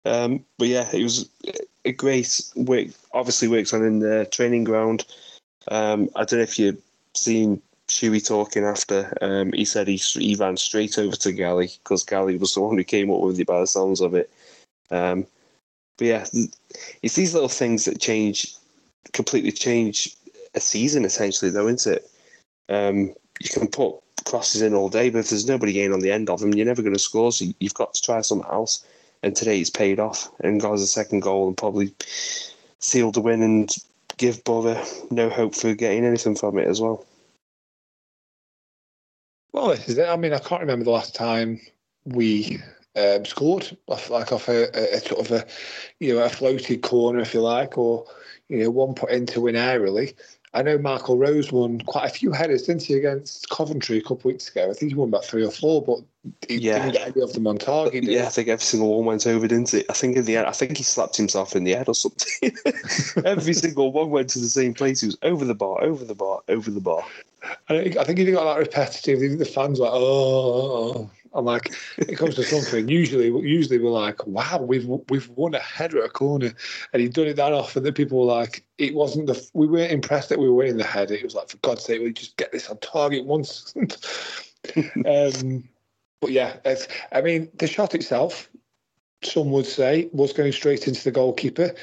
Speaker 7: Um, but yeah, it was a great work. Obviously, works on in the training ground. Um, I don't know if you've seen Shuey talking after. Um, he said he, he ran straight over to Galley because Galley was the one who came up with it by the sounds of it. Um, but yeah, it's these little things that change, completely change a season essentially, though, isn't it? Um, you can put crosses in all day, but if there's nobody getting on the end of them, you're never going to score. So you've got to try something else and today it's paid off and got a second goal and probably sealed the win and give Bother no hope for getting anything from it as well.
Speaker 6: Well, this is it. I mean, I can't remember the last time we um, scored off like off a, a, a sort of a you know a floated corner, if you like, or you know one put in to win aerially. I know Michael Rose won quite a few headers, didn't he, against Coventry a couple of weeks ago? I think he won about three or four, but he
Speaker 7: Yeah.
Speaker 6: didn't get any of them on target.
Speaker 7: Yeah? I think every single one went over, didn't it? I think in the end, I think he slapped himself in the head or something. every single one went to the same place. He was over the bar, over the bar, over the bar.
Speaker 6: I think, I think he got that repetitive. The- The fans were like, oh, oh, oh. I'm like, it comes to something. Usually, usually we're like, wow, we've we've won a header at a corner, and he'd done it that often that people were like, it wasn't the. We weren't impressed that we were winning the header. It was like, for God's sake, we just get this on target once. um, but yeah, I mean, the shot itself, some would say, was going straight into the goalkeeper.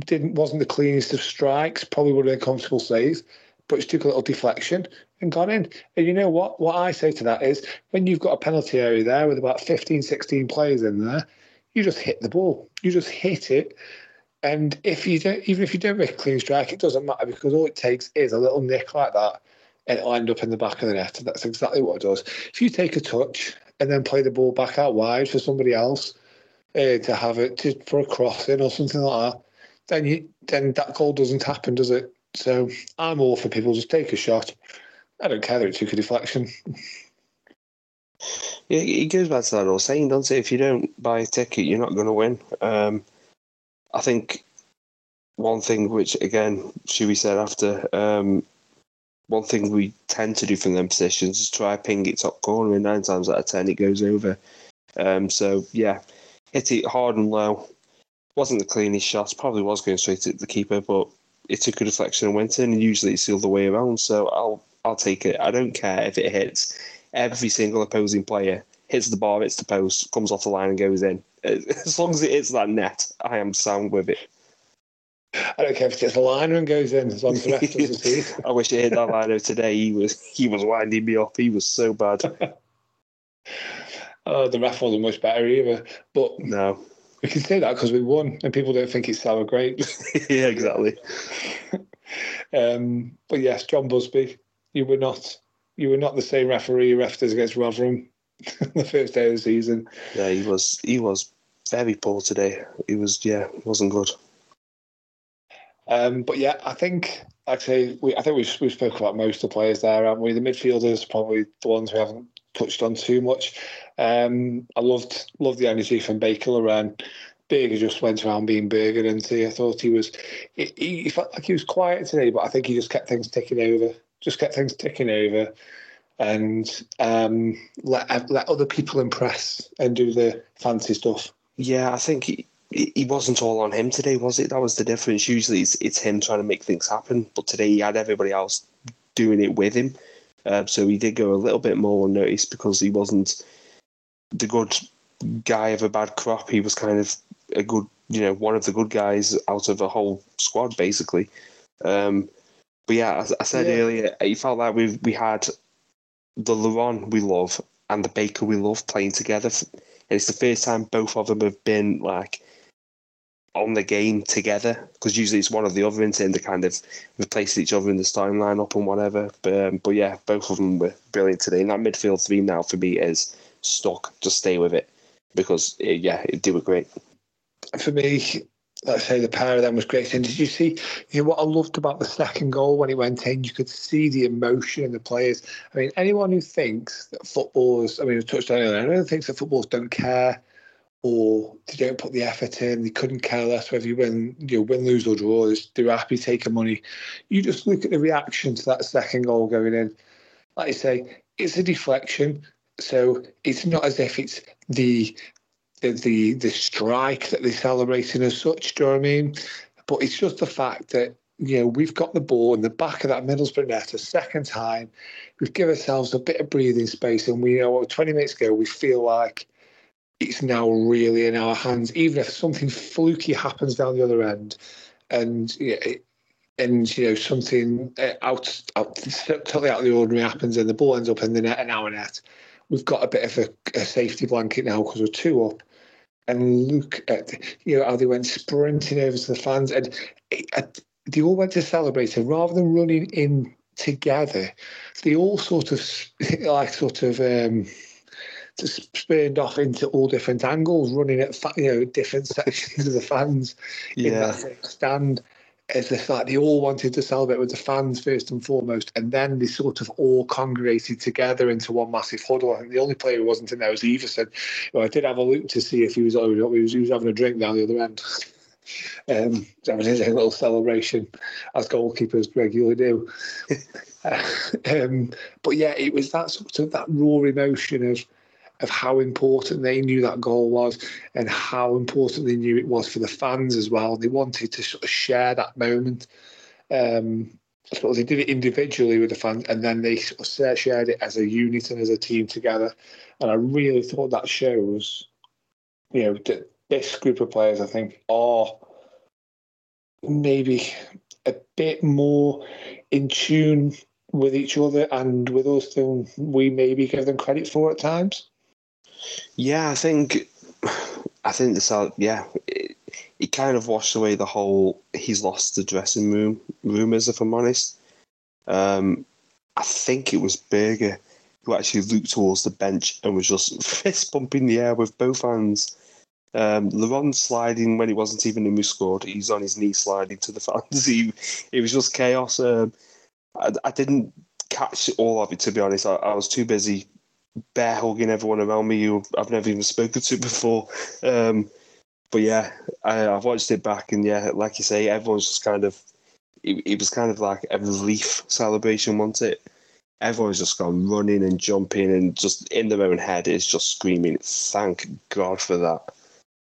Speaker 6: didn't wasn't the cleanest of strikes. Probably would have been comfortable save, but just took a little deflection and gone in. And you know what? What I say to that is when you've got a penalty area there with about 15, 16 players in there, you just hit the ball. You just hit it. And if you don't, even if you don't make a clean strike, it doesn't matter because all it takes is a little nick like that, and it'll end up in the back of the net. And that's exactly what it does. If you take a touch and then play the ball back out wide for somebody else uh, to have it to, for a crossing or something like that, then you then that goal doesn't happen, does it? So I'm all for people just take a shot. I don't care that it took a deflection.
Speaker 7: Yeah, it goes back to that old saying, doesn't it? If you don't buy a ticket, you're not going to win. Um, I think one thing which, again, Shuey said after, um, one thing we tend to do from them positions is try ping it top corner, and nine times out of ten it goes over. Um, so, yeah, hit it hard and low. Wasn't the cleanest shot, probably was going straight at the keeper, but it took a deflection and went in, and usually it's the other way around. So I'll I'll take it. I don't care if it hits every single opposing player, hits the bar, hits the post, comes off the line and goes in. As long as it hits that net, I am sound with it.
Speaker 6: I don't care if it hits the liner and goes in, as long as the rest doesn't see.
Speaker 7: I wish it hit that liner today. He was he was winding me up. He was so bad.
Speaker 6: Oh, the ref wasn't much better either. But
Speaker 7: No.
Speaker 6: we can say that because we won, and people don't think it's sour grapes.
Speaker 7: yeah, exactly.
Speaker 6: Um, but yes, John Busby, you were not you were not the same referee you refed against Rotherham the first day of the season.
Speaker 7: Yeah, he was he was very poor today. He was yeah, wasn't good.
Speaker 6: Um, but yeah, I think actually we I think we've we spoke about most of the players there, haven't we? The midfielders probably the ones we haven't touched on too much. Um, I loved loved the energy from Baker Laurent. Burger just went around being Burger, and I thought he was he, he felt like he was quiet today, but I think he just kept things ticking over, just kept things ticking over, and um, let let other people impress and do the fancy stuff.
Speaker 7: Yeah, I think he, he wasn't all on him today, was it? That was the difference. Usually it's, it's him trying to make things happen, but today he had everybody else doing it with him. Um, so he did go a little bit more unnoticed because he wasn't the good guy of a bad crop. He was kind of a good, you know, one of the good guys out of a whole squad, basically. Um, but yeah, as I said
Speaker 6: Yeah.
Speaker 7: earlier, it felt like we we had the Laurent we love and the Baker we love playing together. And it's the first time both of them have been like on the game together because usually it's one or the other and they kind of replace each other in the starting lineup and whatever. But, um, but yeah, both of them were brilliant today. And that midfield three now for me is stuck. Just stay with it because it, yeah, it did it great.
Speaker 6: for me, let's say the pair of them was great. And did you see, you know, what I loved about the second goal when it went in? You could see the emotion in the players. I mean, anyone who thinks that footballers, I mean, we touched on earlier, anyone who thinks that footballers don't care or they don't put the effort in, they couldn't care less whether you win, you know, win, lose or draw, they're happy taking money. You just look at the reaction to that second goal going in. Like I say, it's a deflection. So it's not as if it's the the the, strike that they're celebrating as such. Do you know what I mean? But it's just the fact that you know we've got the ball in the back of that Middlesbrough net a second time. We've given ourselves a bit of breathing space, and we know 20 minutes ago we feel like it's now really in our hands. Even if something fluky happens down the other end, and yeah, it, and you know something uh, out, out totally out of the ordinary happens, and the ball ends up in the net, in our net. We've got a bit of a, a safety blanket now because we're two up and look at you know how they went sprinting over to the fans. And it, they all went to celebrate and rather than running in together they all sort of like sort of um just spurned off into all different angles running at you know different sections of the fans in that stand as if like they all wanted to celebrate with the fans first and foremost, and then they sort of all congregated together into one massive huddle. I think the only player who wasn't in there was Iversen. Well, I did have a look to see if he was, he was he was having a drink down the other end. Um, having his little celebration, as goalkeepers regularly do. um, but yeah, it was that sort of that raw emotion of of how important they knew that goal was and how important they knew it was for the fans as well. They wanted to sort of share that moment. Um, so they did it individually with the fans, and then they sort of shared it as a unit and as a team together. And I really thought that shows, you know, that this group of players, I think, are maybe a bit more in tune with each other and with us than we maybe give them credit for at times.
Speaker 7: Yeah, I think, I think this. uh, Yeah, it, it kind of washed away the whole he's lost the dressing room rumors. If I'm honest, um, I think it was Burger who actually looked towards the bench and was just fist pumping the air with both hands. Um, Laurent sliding when it wasn't even him who scored. He's on his knee sliding to the fans. He, it was just chaos. Um, I, I didn't catch all of it to be honest. I, I was too busy bear hugging everyone around me who I've never even spoken to before. Um, but yeah, I, I've watched it back, and yeah, like you say, everyone's just kind of. It, it was kind of like a relief celebration, wasn't it? Everyone's just gone running and jumping and just in their own head is just screaming, "Thank God for that!"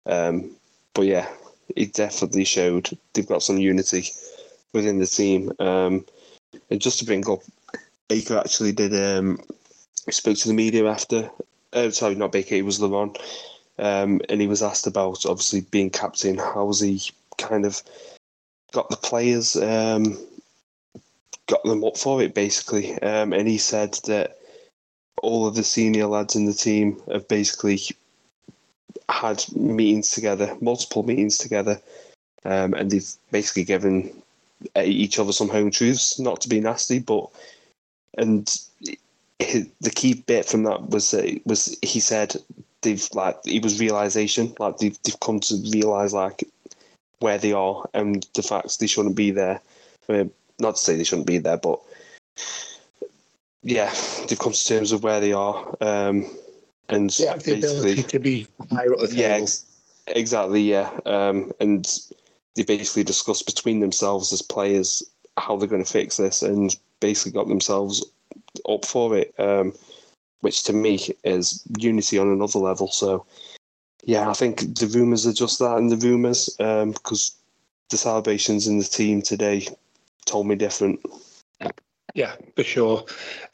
Speaker 7: Um, but yeah, it definitely showed they've got some unity within the team. Um, and just to bring up, Baker actually did um, spoke to the media after. Uh, sorry, not Baker. It was Laurent, um, and he was asked about obviously being captain. How's he kind of got the players, um, got them up for it basically? Um, and he said that all of the senior lads in the team have basically had meetings together, multiple meetings together, um, and they've basically given uh, each other some home truths. Not to be nasty, but and the key bit from that was that was he said they've like it was realization like they've, they've come to realize like where they are and the facts they shouldn't be there. I mean, not to say they shouldn't be there but yeah they've come to terms of where they are um and
Speaker 6: They have the ability to be higher up the
Speaker 7: yeah ex- exactly yeah um and they basically discussed between themselves as players how they're going to fix this and basically got themselves up for it, um, which to me is unity on another level. So, yeah, I think the rumours are just that, and the rumours um, because the celebrations in the team today told me different.
Speaker 6: Yeah, for sure.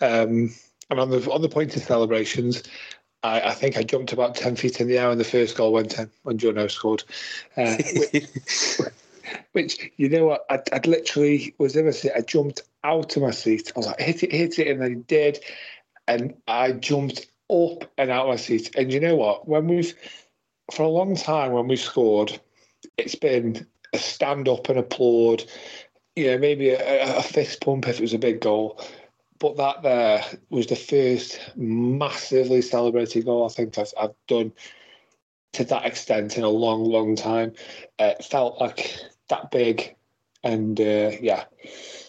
Speaker 6: Um, and on the on the point of celebrations, I, I think I jumped about ten feet in the air when the first goal went in when Jono scored. Uh, which, you know what? I, I literally was in a seat. I jumped out of my seat. I was like, hit it, hit it, and then he did. And I jumped up and out of my seat. And you know what? When we've for a long time when we've scored, it's been a stand up and applaud. You know, maybe a, a fist pump if it was a big goal. But that there was the first massively celebrated goal I think I've, I've done to that extent in a long, long time. It felt like that big. And uh, yeah,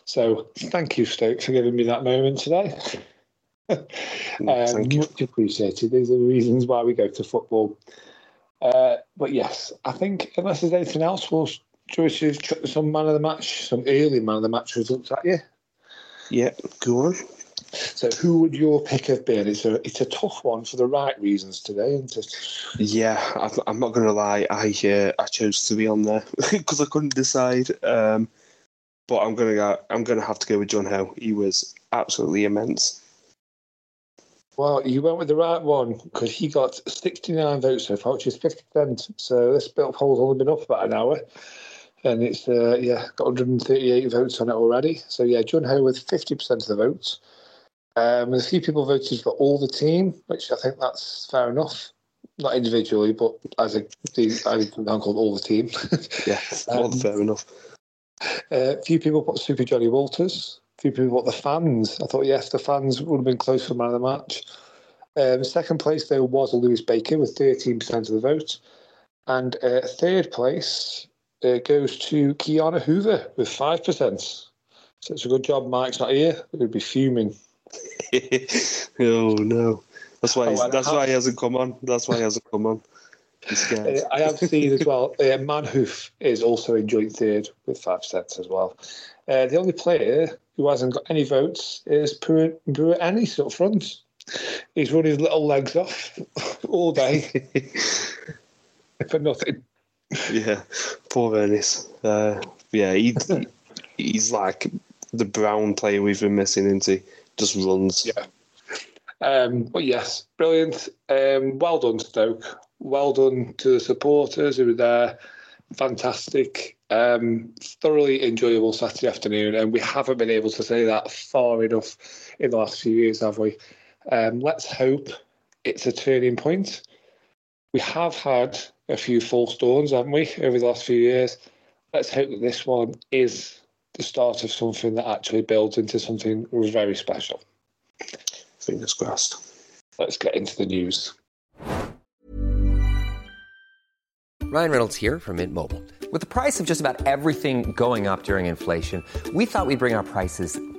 Speaker 6: so thank you, Stoke, for giving me that moment today. um,
Speaker 7: Thank you.
Speaker 6: much appreciated. These are the reasons why we go to football. Uh, but yes, I think unless there's anything else, we'll to chuck some man of the match, some early man of the match results at you.
Speaker 7: Yeah, go on.
Speaker 6: So, who would your pick have been? It's a it's a tough one for the right reasons today, isn't it?
Speaker 7: Yeah, I'm, I'm not going to lie. I uh, I chose three on there because I couldn't decide. Um, but I'm gonna go. I'm gonna have to go with John Howe. He was absolutely immense.
Speaker 6: Well, you went with the right one because he got 69 votes so far, which is 50%. So this bit of poll's only been up about an hour. And it's, uh, yeah, got 138 votes on it already. So, yeah, John Howe with 50% of the votes. Um, a few people voted for all the team, which I think that's fair enough. Not individually, but as a, the, I'm called all the team.
Speaker 7: Yeah,
Speaker 6: Um,
Speaker 7: fair enough.
Speaker 6: Uh, a few people put Super Johnny Walters. A few people put the fans. I thought, yes, the fans would have been close for man of the match. Um, second place, though, was Lewis Baker with 13% of the vote. And uh, third place uh, goes to Ki-Jana Hoever with 5%. So it's a good job Mike's not here. he'd be fuming.
Speaker 7: oh no, that's why.
Speaker 6: Oh,
Speaker 7: that's
Speaker 6: how-
Speaker 7: why he hasn't come on. That's why he hasn't come on.
Speaker 6: Uh, I have seen as well, uh, Manhoef is also in joint third with five sets as well. Uh, the only player who hasn't got any votes is Brewer Ennis up front. He's running his little legs off all day for nothing.
Speaker 7: yeah, poor Ennis. Uh, yeah, he, he's like the brown player we've been missing. Into just runs.
Speaker 6: Yeah. Um, but yes, brilliant. Um, well done, Stoke. Well done to the supporters who were there. Fantastic. Um, thoroughly enjoyable Saturday afternoon, and we haven't been able to say that far enough in the last few years, have we? Um, let's hope it's a turning point. We have had a few false dawns, haven't we, over the last few years? Let's hope that this one is the start of something that actually builds into something very special.
Speaker 7: Fingers crossed.
Speaker 6: Let's get into the news.
Speaker 5: Ryan Reynolds here from Mint Mobile. With the price of just about everything going up during inflation, we thought we'd bring our prices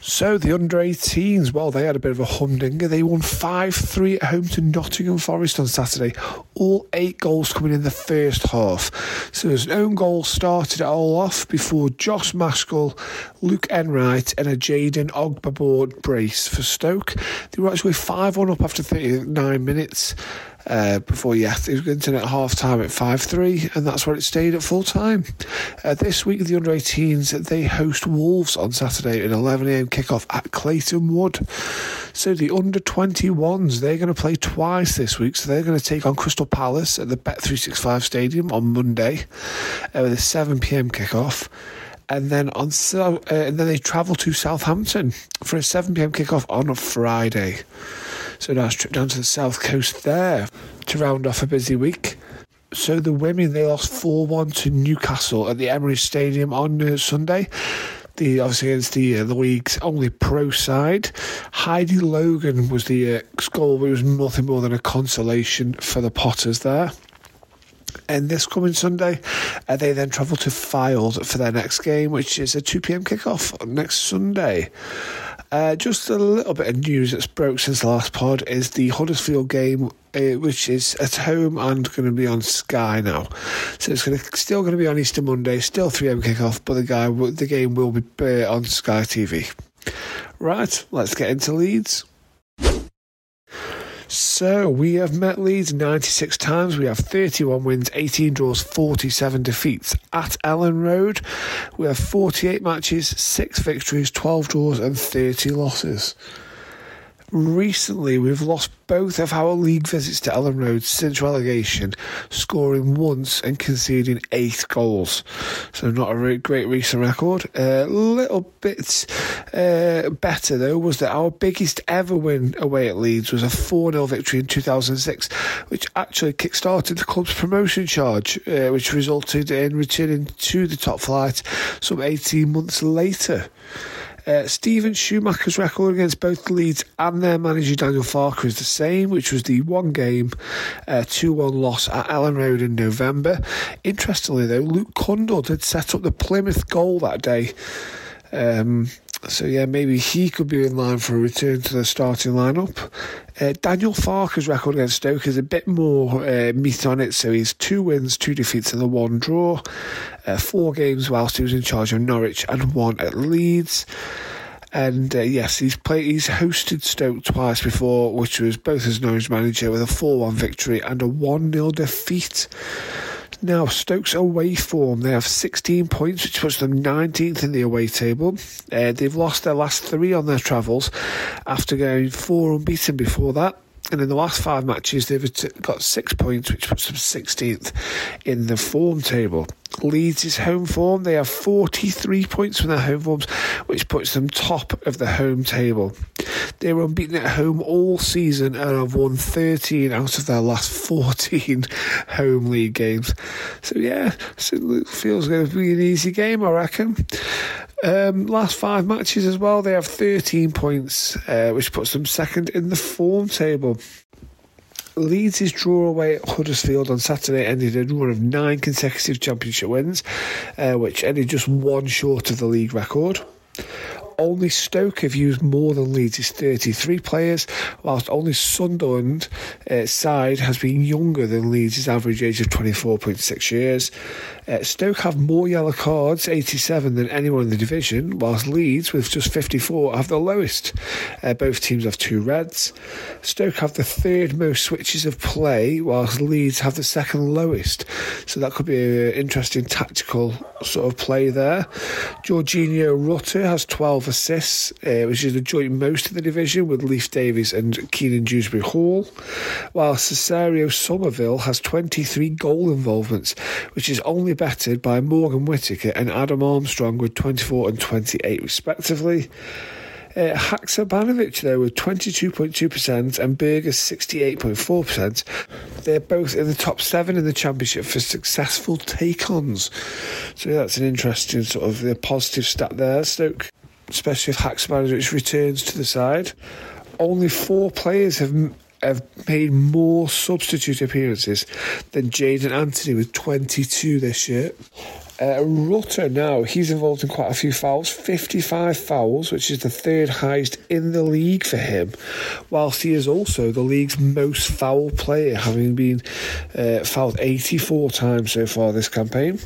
Speaker 6: So the under 18s, well, they had a bit of a humdinger. They won 5 3 at home to Nottingham Forest on Saturday. All eight goals coming in the first half. So an own goal started it all off before Josh Maskell, Luke Enright, and a Jaden Ogbabord brace for Stoke. They were actually 5 1 up after 39 minutes. Uh, before yeah, it was going to at half time at 5 3, and that's where it stayed at full time. Uh, this week, the under 18s they host Wolves on Saturday at 11am kickoff at Clayton Wood. So the under 21s they're going to play twice this week, so they're going to take on Crystal Palace at the Bet365 Stadium on Monday uh, with a 7pm kickoff and then on so uh, and then they travel to Southampton for a 7 p.m. kickoff on a Friday. So nice trip down to the south coast there to round off a busy week. So the women they lost four one to Newcastle at the Emirates Stadium on uh, Sunday. The obviously against the uh, the league's only pro side. Heidi Logan was the uh, goal, but it was nothing more than a consolation for the Potters there. And this coming Sunday, uh, they then travel to Fylde for their next game, which is a 2 pm kickoff next Sunday. Uh, just a little bit of news that's broke since the last pod is the Huddersfield game, uh, which is at home and going to be on Sky now. So it's to, still going to be on Easter Monday, still 3 am kickoff, but the guy the game will be uh, on Sky TV. Right, let's get into Leeds. So we have met Leeds 96 times. We have 31 wins, 18 draws, 47 defeats. At Elland Road, we have 48 matches, 6 victories, 12 draws, and 30 losses. Recently, we've lost both of our league visits to Elland Road since relegation, scoring once and conceding eight goals. So, not a great recent record. A uh, little bit uh, better, though, was that our biggest ever win away at Leeds was a 4 0 victory in 2006, which actually kick started the club's promotion charge, uh, which resulted in returning to the top flight some 18 months later. Uh, Steven Schumacher's record against both Leeds and their manager Daniel Farke is the same, which was the one game, uh, 2 1 loss at Elland Road in November. Interestingly, though, Luke Cundle had set up the Plymouth goal that day. Um, so yeah, maybe he could be in line for a return to the starting lineup. Uh, Daniel Farke's record against Stoke is a bit more uh, meat on it, so he's two wins, two defeats, and a one draw. Uh, four games whilst he was in charge of Norwich, and one at Leeds. And uh, yes, he's played. He's hosted Stoke twice before, which was both as Norwich manager with a four-one victory and a one-nil defeat. Now, Stokes away form, they have 16 points, which puts them 19th in the away table. Uh, they've lost their last three on their travels after going four unbeaten before that. And in the last five matches, they've got six points, which puts them 16th in the form table. Leeds is home form. They have 43 points from their home forms, which puts them top of the home table. They were unbeaten at home all season and have won 13 out of their last 14 home league games. So, yeah, it feels going to be an easy game, I reckon. Um, last five matches as well, they have 13 points, uh, which puts them second in the form table. Leeds' draw away at Huddersfield on Saturday ended a run of nine consecutive championship wins, uh, which ended just one short of the league record. Only Stoke have used more than Leeds' 33 players, whilst only Sunderland uh, side has been younger than Leeds' average age of 24.6 years. Uh, Stoke have more yellow cards, 87, than anyone in the division, whilst Leeds, with just 54, have the lowest. Uh, both teams have two reds. Stoke have the third most switches of play, whilst Leeds have the second lowest. So that could be an interesting tactical sort of play there. Georginio Rutter has 12 assists, uh, which is the joint most in the division with Leif Davis and Kiernan Dewsbury Hall, while Crysencio Summerville has 23 goal involvements, which is only bettered by Morgan Whittaker and Adam Armstrong with 24 and 28 respectively. Uh, though, with 22.2% and Burger 68.4%. They're both in the top seven in the championship for successful take ons. So that's an interesting sort of the positive stat there. Stoke, especially if Haksabanovic returns to the side. Only four players have have made more substitute appearances than Jaidon Anthony with 22 this year. Uh, Rutter now, he's involved in quite a few fouls, 55 fouls, which is the third highest in the league for him, whilst he is also the league's most foul player, having been uh, fouled 84 times so far this campaign.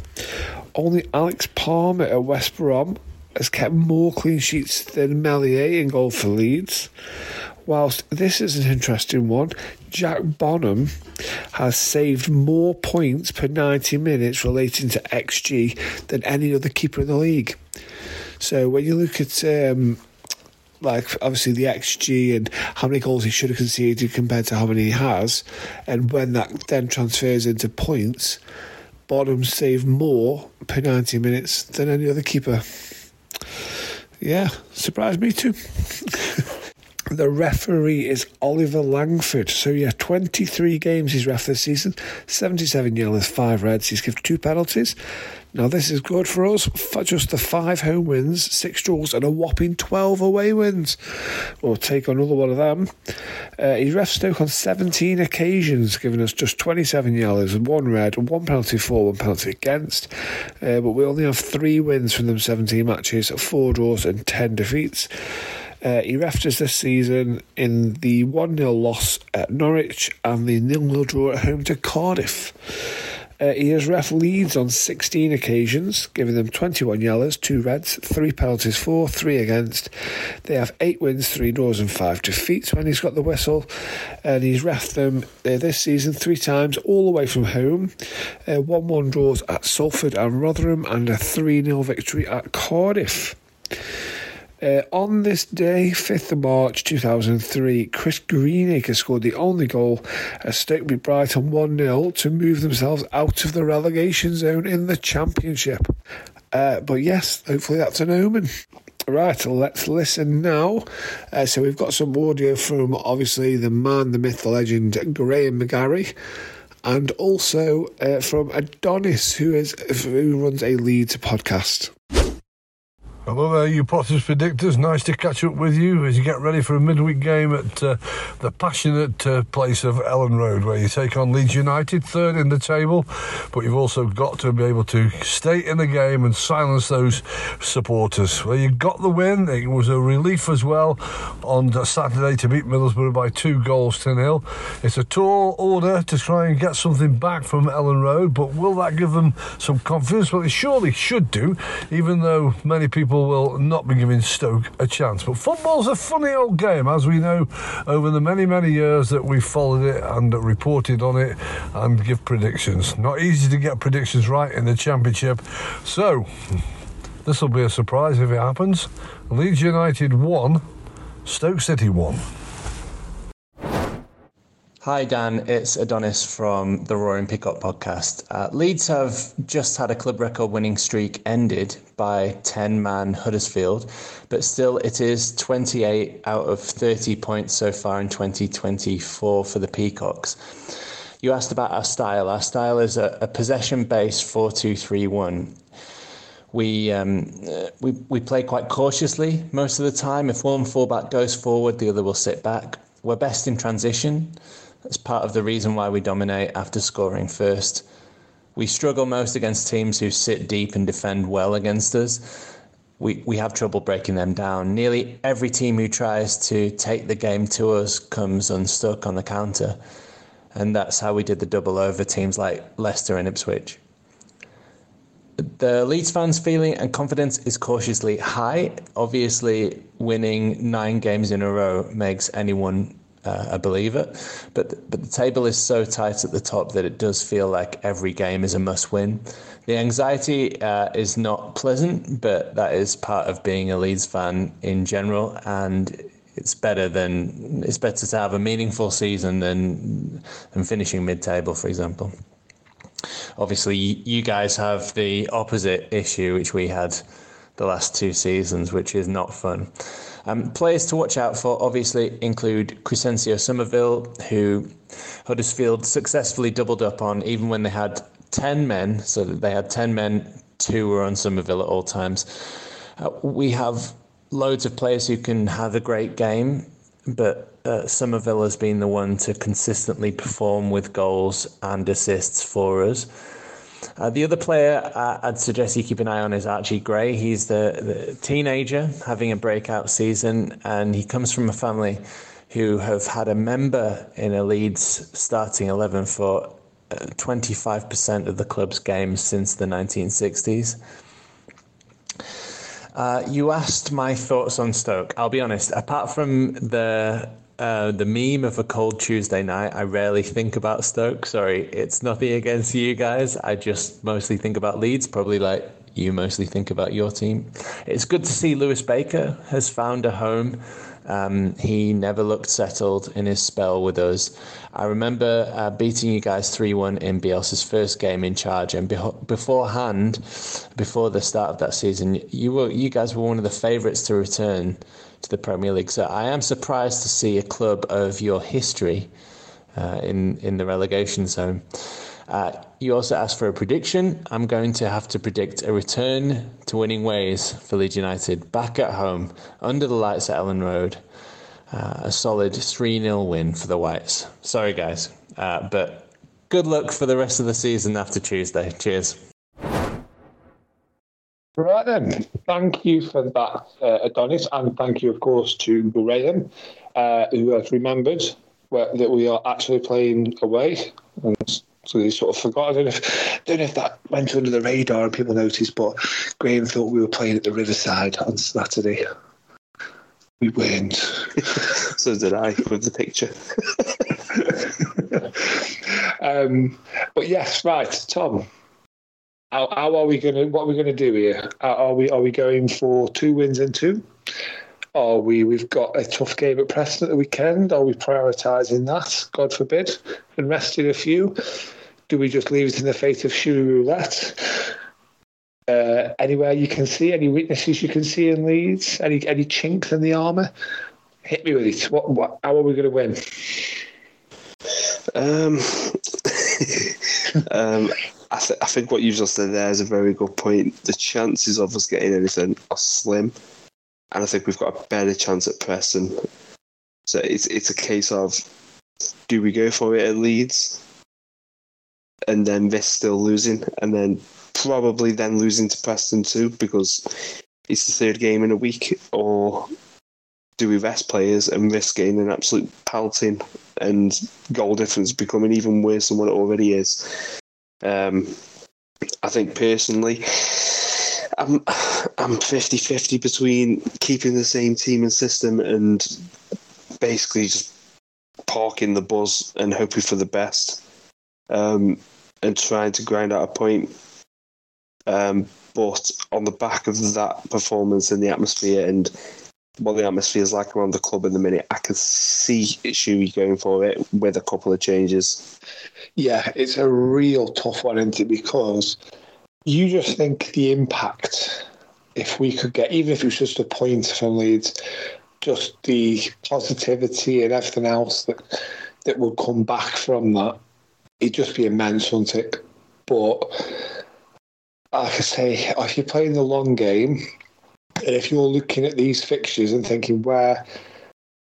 Speaker 6: Only Alex Palmer at West Brom has kept more clean sheets than Meslier in goal for Leeds. Whilst this is an interesting one, Jack Bonham has saved more points per 90 minutes relating to XG than any other keeper in the league. So when you look at um, like obviously the XG and how many goals he should have conceded compared to how many he has, and when that then transfers into points, Bonham saved more per 90 minutes than any other keeper. Yeah, surprised me too. The referee is Oliver Langford. So, yeah, 23 games he's ref this season, 77 yellows, 5 reds. He's given two penalties. Now, this is good for us. For just the 5 home wins, 6 draws, and a whopping 12 away wins. We'll take another one of them. Uh, he's ref Stoke on 17 occasions, giving us just 27 yellows, and 1 red, and 1 penalty for, 1 penalty against. Uh, but we only have 3 wins from them 17 matches, 4 draws, and 10 defeats. Uh, he refed us this season in the 1 0 loss at Norwich and the 0 0 draw at home to Cardiff. Uh, he has ref Leeds on 16 occasions, giving them 21 yellows, 2 reds, 3 penalties for, 3 against. They have 8 wins, 3 draws, and 5 defeats when he's got the whistle. And he's refed them uh, this season three times, all the way from home. 1 uh, 1 draws at Salford and Rotherham, and a 3 0 victory at Cardiff. Uh, on this day, 5th of March 2003, Chris Greenacre scored the only goal as Stoke beat Brighton 1 0 to move themselves out of the relegation zone in the Championship. Uh, but yes, hopefully that's an omen. Right, let's listen now. Uh, so we've got some audio from obviously the man, the myth, the legend, Graham McGarry and also uh, from Adonis, who is who runs a Leeds podcast.
Speaker 8: Hello there, you Potters predictors. Nice to catch up with you as you get ready for a midweek game at uh, the passionate uh, place of Elland Road, where you take on Leeds United, third in the table. But you've also got to be able to stay in the game and silence those supporters. Well, you got the win. It was a relief as well on Saturday to beat Middlesbrough by two goals to nil. It's a tall order to try and get something back from Elland Road, but will that give them some confidence? Well, it surely should do, even though many people will not be giving Stoke a chance. But football's a funny old game, as we know over the many, many years that we've followed it and reported on it and give predictions. Not easy to get predictions right in the Championship. So, this will be a surprise if it happens. Leeds United won, Stoke City won.
Speaker 9: Hi, Dan. It's Adonis from the Roaring Pickup podcast. Uh, Leeds have just had a club record winning streak ended by 10 man Huddersfield, but still it is 28 out of 30 points so far in 2024 for the Peacocks. You asked about our style. Our style is a, a possession based 4 2 3 1 we um, we we play quite cautiously most of the time. If one fullback goes forward, the other will sit back. We're best in transition, That's part of the reason why we dominate after scoring first. We struggle most against teams who sit deep and defend well against us. We, we have trouble breaking them down. Nearly every team who tries to take the game to us comes unstuck on the counter. And that's how we did the double over teams like Leicester and Ipswich. The Leeds fans' feeling and confidence is cautiously high. Obviously, winning nine games in a row makes anyone uh, a believer, but but the table is so tight at the top that it does feel like every game is a must-win. The anxiety uh, is not pleasant, but that is part of being a Leeds fan in general, and it's better than it's better to have a meaningful season than than finishing mid-table, for example obviously you guys have the opposite issue which we had the last two seasons, which is not fun. Um, players to watch out for obviously include Crysencio Summerville, who Huddersfield successfully doubled up on, even when they had 10 men, so they had 10 men, two were on Summerville at all times. Uh, we have loads of players who can have a great game, but uh, Summerville has been the one to consistently perform with goals and assists for us. Uh, the other player uh, I'd suggest you keep an eye on is Archie Gray. He's the, the, teenager having a breakout season, and he comes from a family who have had a member in a Leeds starting 11 for 25% uh, of the club's games since the 1960s. Uh, you asked my thoughts on Stoke. I'll be honest. Apart from the uh, the meme of a cold Tuesday night, I rarely think about Stoke. Sorry, it's nothing against you guys. I just mostly think about Leeds, probably like you mostly think about your team. It's good to see Lewis Baker has found a home. Um, he never looked settled in his spell with us. I remember uh, beating you guys 3 1 in Bielsa's first game in charge, and beforehand, before the start of that season, you were you guys were one of the favourites to return to the Premier League. So I am surprised to see a club of your history uh, in in the relegation zone. Uh, you also asked for a prediction. I'm going to have to predict a return to winning ways for Leeds United back at home under the lights at Elland Road. Uh, a solid 3 0 win for the Whites. Sorry, guys, uh, but good luck for the rest of the season after Tuesday. Cheers.
Speaker 6: Right then, thank you for that, uh, Adonis, and thank you, of course, to Graham, uh, who has remembered that we are actually playing away. And so he sort of forgot. I don't know if, don't know if that went under the radar and people noticed, but Graham thought we were playing at the Riverside on Saturday. We weren't.
Speaker 7: so did I with the picture.
Speaker 6: um, but yes, right, Tom. How, how are we going to? What are we going to do here? Are we are we going for two wins and two? Are we? We've got a tough game at Preston at the weekend. Are we prioritising that? God forbid, and resting a few. Do we just leave it in the fate of Shuri Roulette? Uh, anywhere you can see, any weaknesses you can see in Leeds, any any chinks in the armour? Hit me with it. What, what how are we going to win?
Speaker 7: Um, um, I, th- I think what you've just said there is a very good point. The chances of us getting anything are slim, and I think we've got a better chance at Preston. So it's it's a case of do we go for it at Leeds, and then this still losing, and then probably then losing to Preston too because it's the third game in a week, or do we rest players and risk getting an absolute pelting and goal difference becoming even worse than what it already is? Um, I think personally, I'm I'm 50-50 between keeping the same team and system and basically just parking the buzz and hoping for the best, um, and trying to grind out a point. Um, but on the back of that performance and the atmosphere and what the atmosphere is like around the club in the minute, I can see Shuey going for it with a couple of changes.
Speaker 6: Yeah, it's a real tough one, isn't it? Because you just think the impact, if we could get, even if it was just a point from Leeds, just the positivity and everything else that that would come back from that, it'd just be immense, wouldn't it? But like I say, if you're playing the long game, and if you're looking at these fixtures and thinking where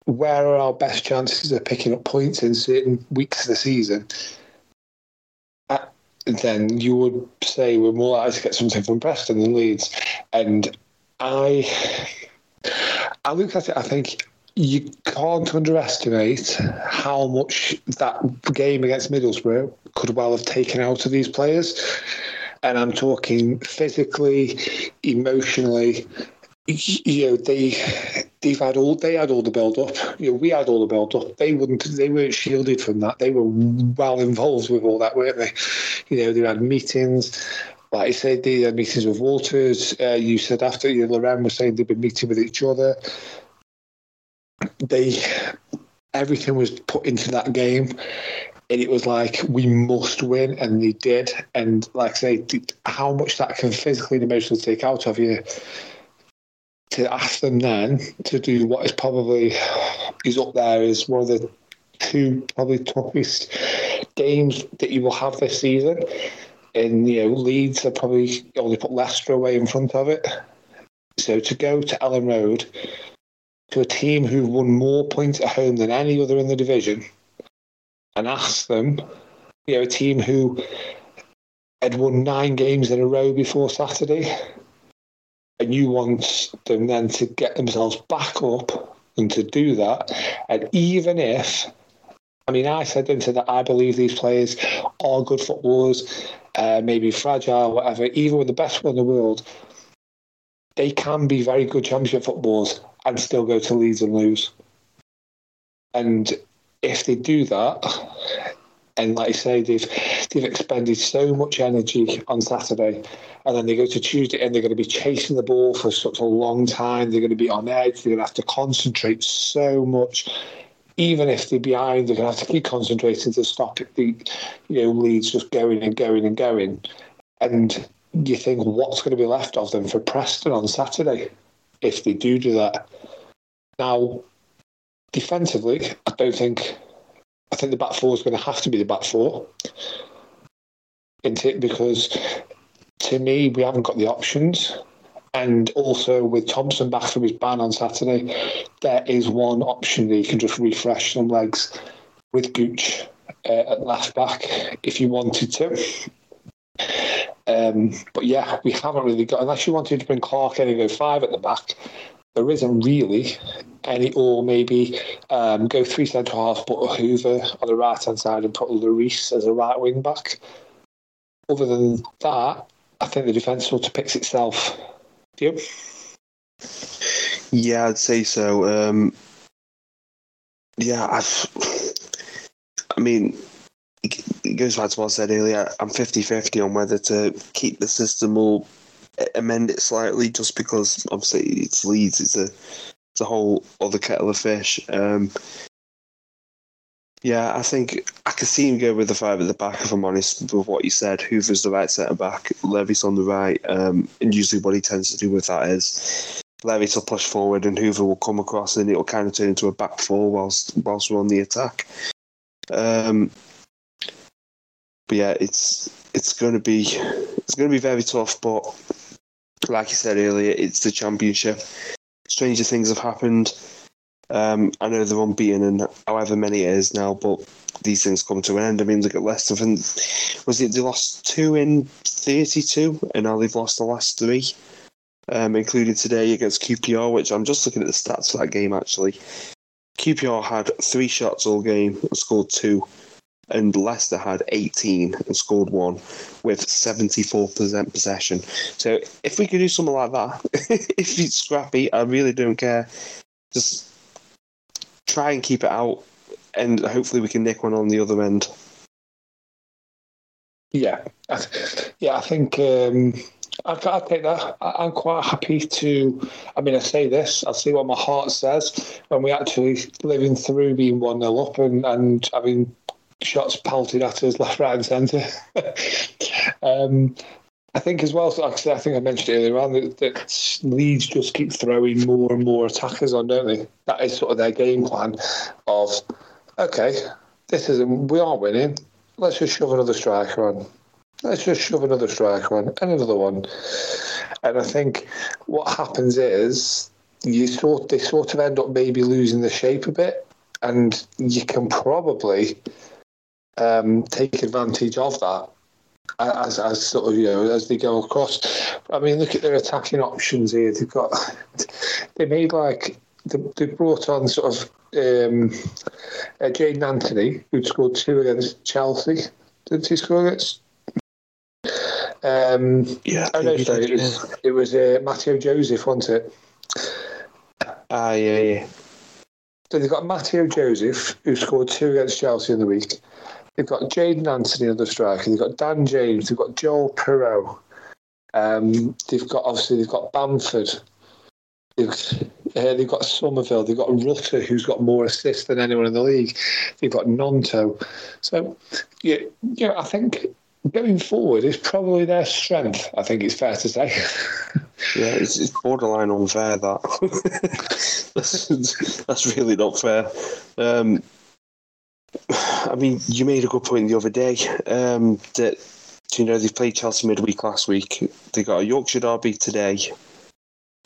Speaker 6: where are our best chances of picking up points in certain weeks of the season, uh, then you would say we're more likely to get something from Preston than Leeds. And I, I look at it. I think you can't underestimate how much that game against Middlesbrough could well have taken out of these players. And I'm talking physically, emotionally. You know, they they've had all they had all the build up. You know, we had all the build up. They wouldn't they weren't shielded from that. They were well involved with all that, weren't they? You know, they had meetings. Like I said, they had meetings with Walters. Uh, you said after you know, Laurent was saying they've been meeting with each other they everything was put into that game and it was like we must win and they did and like I say how much that can physically and emotionally take out of you to ask them then to do what is probably is up there is one of the two probably toughest games that you will have this season. And you know Leeds have probably only put Leicester away in front of it. So to go to Elland Road to a team who've won more points at home than any other in the division and ask them, you know, a team who had won nine games in a row before Saturday, and you want them then to get themselves back up and to do that. And even if, I mean, I said into that I believe these players are good footballers, uh, maybe fragile, whatever, even with the best one in the world, they can be very good championship footballers and still go to Leeds and lose. And if they do that, and like I say, they've they've expended so much energy on Saturday, and then they go to Tuesday and they're going to be chasing the ball for such a long time. They're going to be on edge. They're going to have to concentrate so much. Even if they're behind, they're going to have to keep concentrating to stop it. The you know Leeds just going and going and going, and you think what's going to be left of them for Preston on Saturday if they do do that. Now, defensively, I don't think. I think the back four is going to have to be the back four. It? Because to me, we haven't got the options. And also with Thompson back from his ban on Saturday, there is one option that you can just refresh some legs with Gooch uh, at left back if you wanted to. Um, but yeah, we haven't really got, unless you wanted to bring Clarke in and go five at the back, there isn't really any, or maybe um, go three centre halves, put a Hoever on the right hand side and put Leris as a right wing back. Other than that, I think the defence sort of picks itself. You?
Speaker 7: Yeah, I'd say so. Um, yeah, I've, I mean, it goes back to what I said earlier. I'm 50 50 on whether to keep the system or amend it slightly just because obviously it's Leeds, it's a, it's a whole other kettle of fish. Um, yeah, I think I could see him go with the five at the back, if I'm honest, with what you said. Hoever's the right centre back, Leris on the right. Um, and usually what he tends to do with that is Leris will push forward and Hoover will come across and it'll kind of turn into a back four whilst, whilst we're on the attack. Um, but yeah, it's it's going to be it's going to be very tough. But like you said earlier, it's the championship. Stranger things have happened. Um, I know they're unbeaten and however many it is now, but these things come to an end. I mean, look at Leicester. And was it they lost two in thirty-two, and now they've lost the last three, um, including today against QPR. Which I'm just looking at the stats for that game. Actually, QPR had three shots all game and scored two and Leicester had 18 and scored one with 74% possession. So if we could do something like that, if it's scrappy, I really don't care. Just try and keep it out, and hopefully we can nick one on the other end.
Speaker 6: Yeah, yeah, I think um, I, I take that. I, am quite happy to. I mean, I say this. I see what my heart says when we actually living through being one 0 up and and having shots pelted at us left, right, and centre. um, I think as well, like I, said, I think I mentioned earlier on that, that, Leeds just keep throwing more and more attackers on, don't they? That is sort of their game plan of, okay, this isn't, we are winning. Let's just shove another striker on. Let's just shove another striker on and another one. And I think what happens is you sort they sort of end up maybe losing the shape a bit, and you can probably um, take advantage of that as as sort of you know as they go across. I mean, look at their attacking options here. They've got they made like they, they brought on sort of um, uh, Jaidon Anthony, who scored two against Chelsea. Did he score against? Um,
Speaker 7: yeah,
Speaker 6: oh no, sorry, it was, it was uh, Mateo Joseph, wasn't it?
Speaker 7: Ah, yeah, yeah.
Speaker 6: So they've got Mateo Joseph, who scored two against Chelsea in the week. They've got Jaidon Anthony on the striker. They've got Dan James. They've got Joel Piroe. Um, they've got obviously they've got Bamford. They've, uh, they've got Summerville. They've got Rutter, who's got more assists than anyone in the league. They've got Gnonto. So, yeah, know, I think going forward is probably their strength. I think it's fair to say.
Speaker 7: yeah, it's, it's borderline unfair that. that's, that's really not fair. Um, I mean, you made a good point the other day um, that you know they played Chelsea midweek last week. They got a Yorkshire derby today,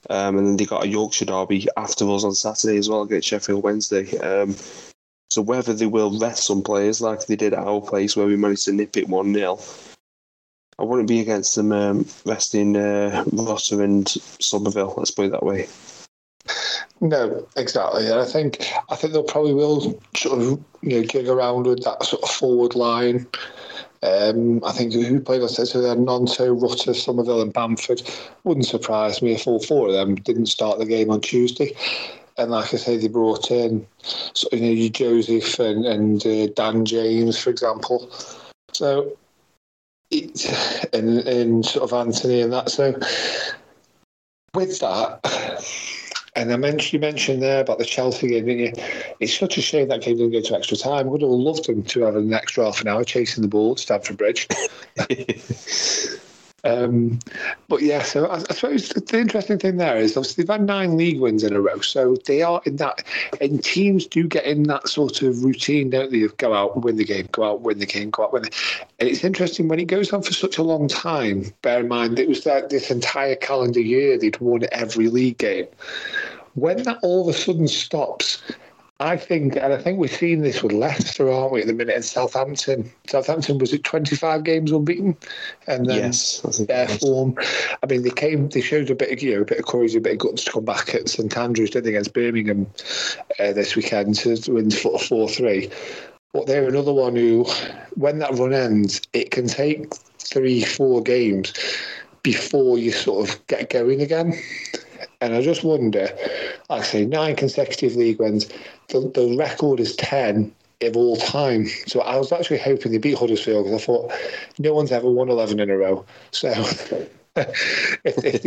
Speaker 7: um, and then they got a Yorkshire derby afterwards on Saturday as well against Sheffield Wednesday. Um, so whether they will rest some players like they did at our place where we managed to nip it one 0 I wouldn't be against them um, resting uh, Rutter and Summerville. Let's put it that way.
Speaker 6: No, exactly. And I think I think they'll probably will sort of you know gig around with that sort of forward line. Um, I think who played on so they had Gnonto, Rutter, Summerville, and Bamford. Wouldn't surprise me if all four of them didn't start the game on Tuesday. And like I say, they brought in so, you know Joseph and, and uh, Dan James, for example. So it, and, and sort of Anthony and that. So with that, and I mentioned you mentioned there about the Chelsea game, didn't you? It's such a shame that game didn't go to extra time. I would have loved them to have an extra half an hour chasing the ball at Stamford Bridge. Um, but yeah, so I, I, suppose the interesting thing there is obviously they've had nine league wins in a row, so they are in that. And teams do get in that sort of routine, don't they? Of go out, win the game, go out, win the game, go out, win. The, and it's interesting when it goes on for such a long time. Bear in mind, it was that this entire calendar year they'd won every league game. When that all of a sudden stops, I think, and I think we've seen this with Leicester, aren't we, at the minute, in Southampton. Southampton was it 25 games unbeaten? And then
Speaker 7: yes,
Speaker 6: their form. I mean, they came, they showed a bit of, you know, a bit of courage, a bit of guts to come back at St Andrews, did they, against Birmingham uh, this weekend to win 4 3. But they're another one who, when that run ends, it can take three, four games before you sort of get going again. And I just wonder, like I say, nine consecutive league wins. The, the record is 10 of all time. So I was actually hoping they beat Huddersfield because I thought no one's ever won 11 in a row. So if, they,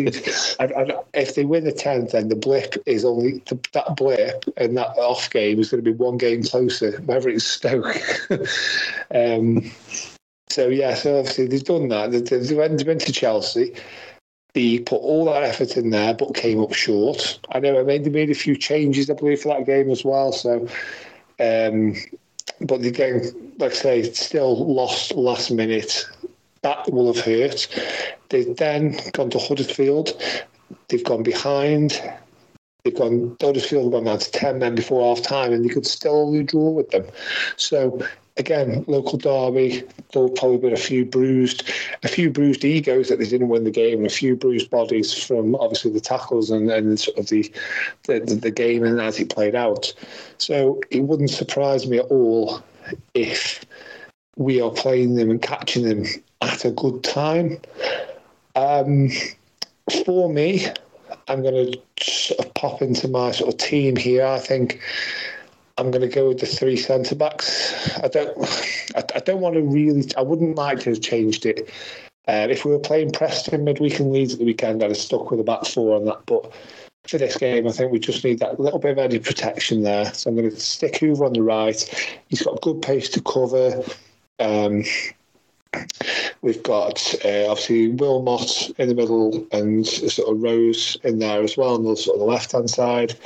Speaker 6: if they win the 10th, then the blip is only that blip and that off game is going to be one game closer, whether it's Stoke. um, so, yeah, so obviously they've done that. They've, they've been to Chelsea. They put all that effort in there, but came up short. I know I they made a few changes, I believe, for that game as well. So, um, but the game, like I say, still lost last minute. That will have hurt. They've then gone to Huddersfield. They've gone behind. They've gone Huddersfield gone down to ten men before half time, and they could still only draw with them. So again, local derby, there'll probably been a few bruised, a few bruised egos that they didn't win the game, and a few bruised bodies from obviously the tackles and, and sort of the, the the game and as it played out. So it wouldn't surprise me at all if we are playing them and catching them at a good time. Um, for me, I'm going to sort of pop into my sort of team here. I think I'm going to go with the three centre backs. I don't, I, I, don't want to really. I wouldn't like to have changed it. Uh, if we were playing Preston midweek and Leeds at the weekend, I'd have stuck with a back four on that. But for this game, I think we just need that little bit of added protection there. So I'm going to stick Hoever on the right. He's got good pace to cover. Um, we've got uh, obviously Wilmot in the middle and sort of Rose in there as well on the sort of the left hand side.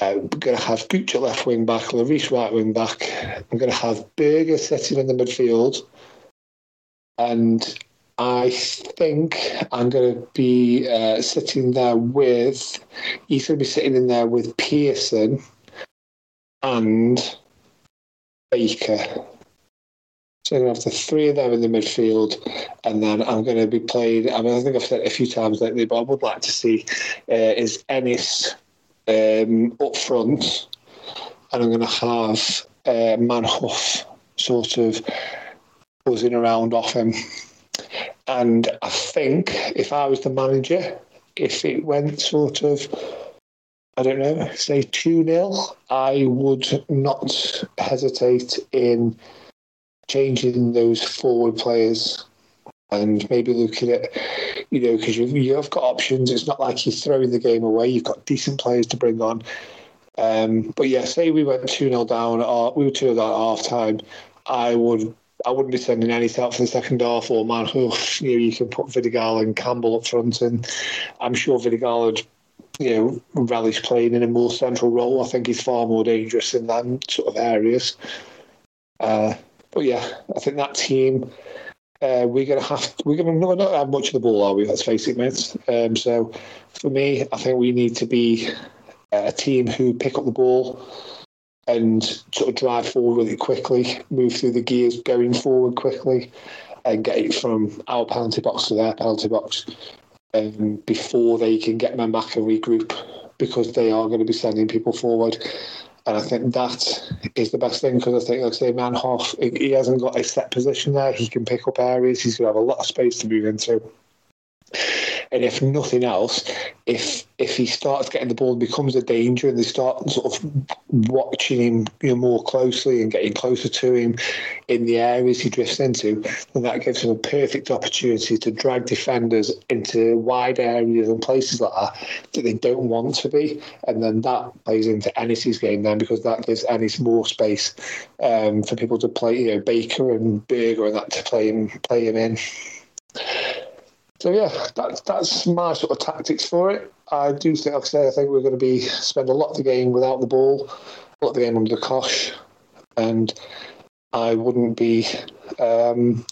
Speaker 6: Uh, we're going to have at left wing back, Leris right wing back. I'm going to have Burger sitting in the midfield. And I think I'm going to be uh, sitting there with. He's going to be sitting in there with Pearson and Baker. So I'm going to have the three of them in the midfield, and then I'm going to be playing. I mean, I think I've said it a few times lately, but I would like to see uh, is Ennis um, up front, and I'm going to have uh, Manhoef sort of buzzing around off him. And I think if I was the manager, if it went sort of, I don't know, say 2 0, I would not hesitate in changing those forward players and maybe looking at, you know, because you've, you've got options. It's not like you're throwing the game away. You've got decent players to bring on. Um, but yeah, say we went 2 0 down, or we were 2 0 down at half time, I would. I wouldn't be sending any out for the second half, or man, who you know, you can put Vidigal and Campbell up front, and I'm sure Vidigal would, you know, relish playing in a more central role. I think he's far more dangerous in that sort of areas. Uh, but yeah, I think that team, uh, we're gonna have we're gonna not, have much of the ball, are we? Let's face it, mates. Um, so for me, I think we need to be a team who pick up the ball and sort of drive forward really quickly, move through the gears going forward quickly, and get it from our penalty box to their penalty box um, before they can get men back and regroup because they are going to be sending people forward. And I think that is the best thing because I think, like I say, Manhoef, he hasn't got a set position there. He can pick up areas. He's going to have a lot of space to move into. And if nothing else, if if he starts getting the ball and becomes a danger, and they start sort of watching him you know, more closely and getting closer to him in the areas he drifts into, then that gives him a perfect opportunity to drag defenders into wide areas and places like that that they don't want to be. And then that plays into Ennis's game then because that gives Ennis more space um, for people to play, you know, Baker and Burger and that to play him play him in. So yeah, that's that's my sort of tactics for it. I do think, like I say, I think we're going to be spend a lot of the game without the ball, a lot of the game under the cosh, and I wouldn't be, um,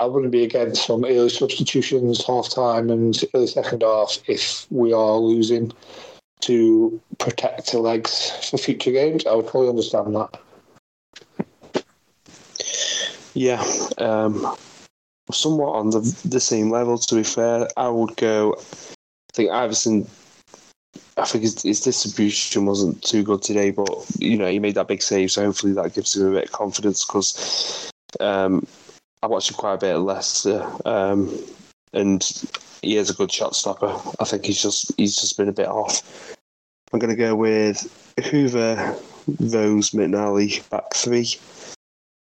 Speaker 6: I wouldn't be against some early substitutions, half time and early second half if we are losing to protect the legs for future games. I would probably understand that.
Speaker 7: Yeah, um, somewhat on the the same level. To be fair, I would go. I think Iversen. I think his, his distribution wasn't too good today, but you know he made that big save, so hopefully that gives him a bit of confidence. Because um, I watched him quite a bit at Leicester, um, and he is a good shot stopper. I think he's just he's just been a bit off. I'm going to go with Hoever, Rose, McNally, back three.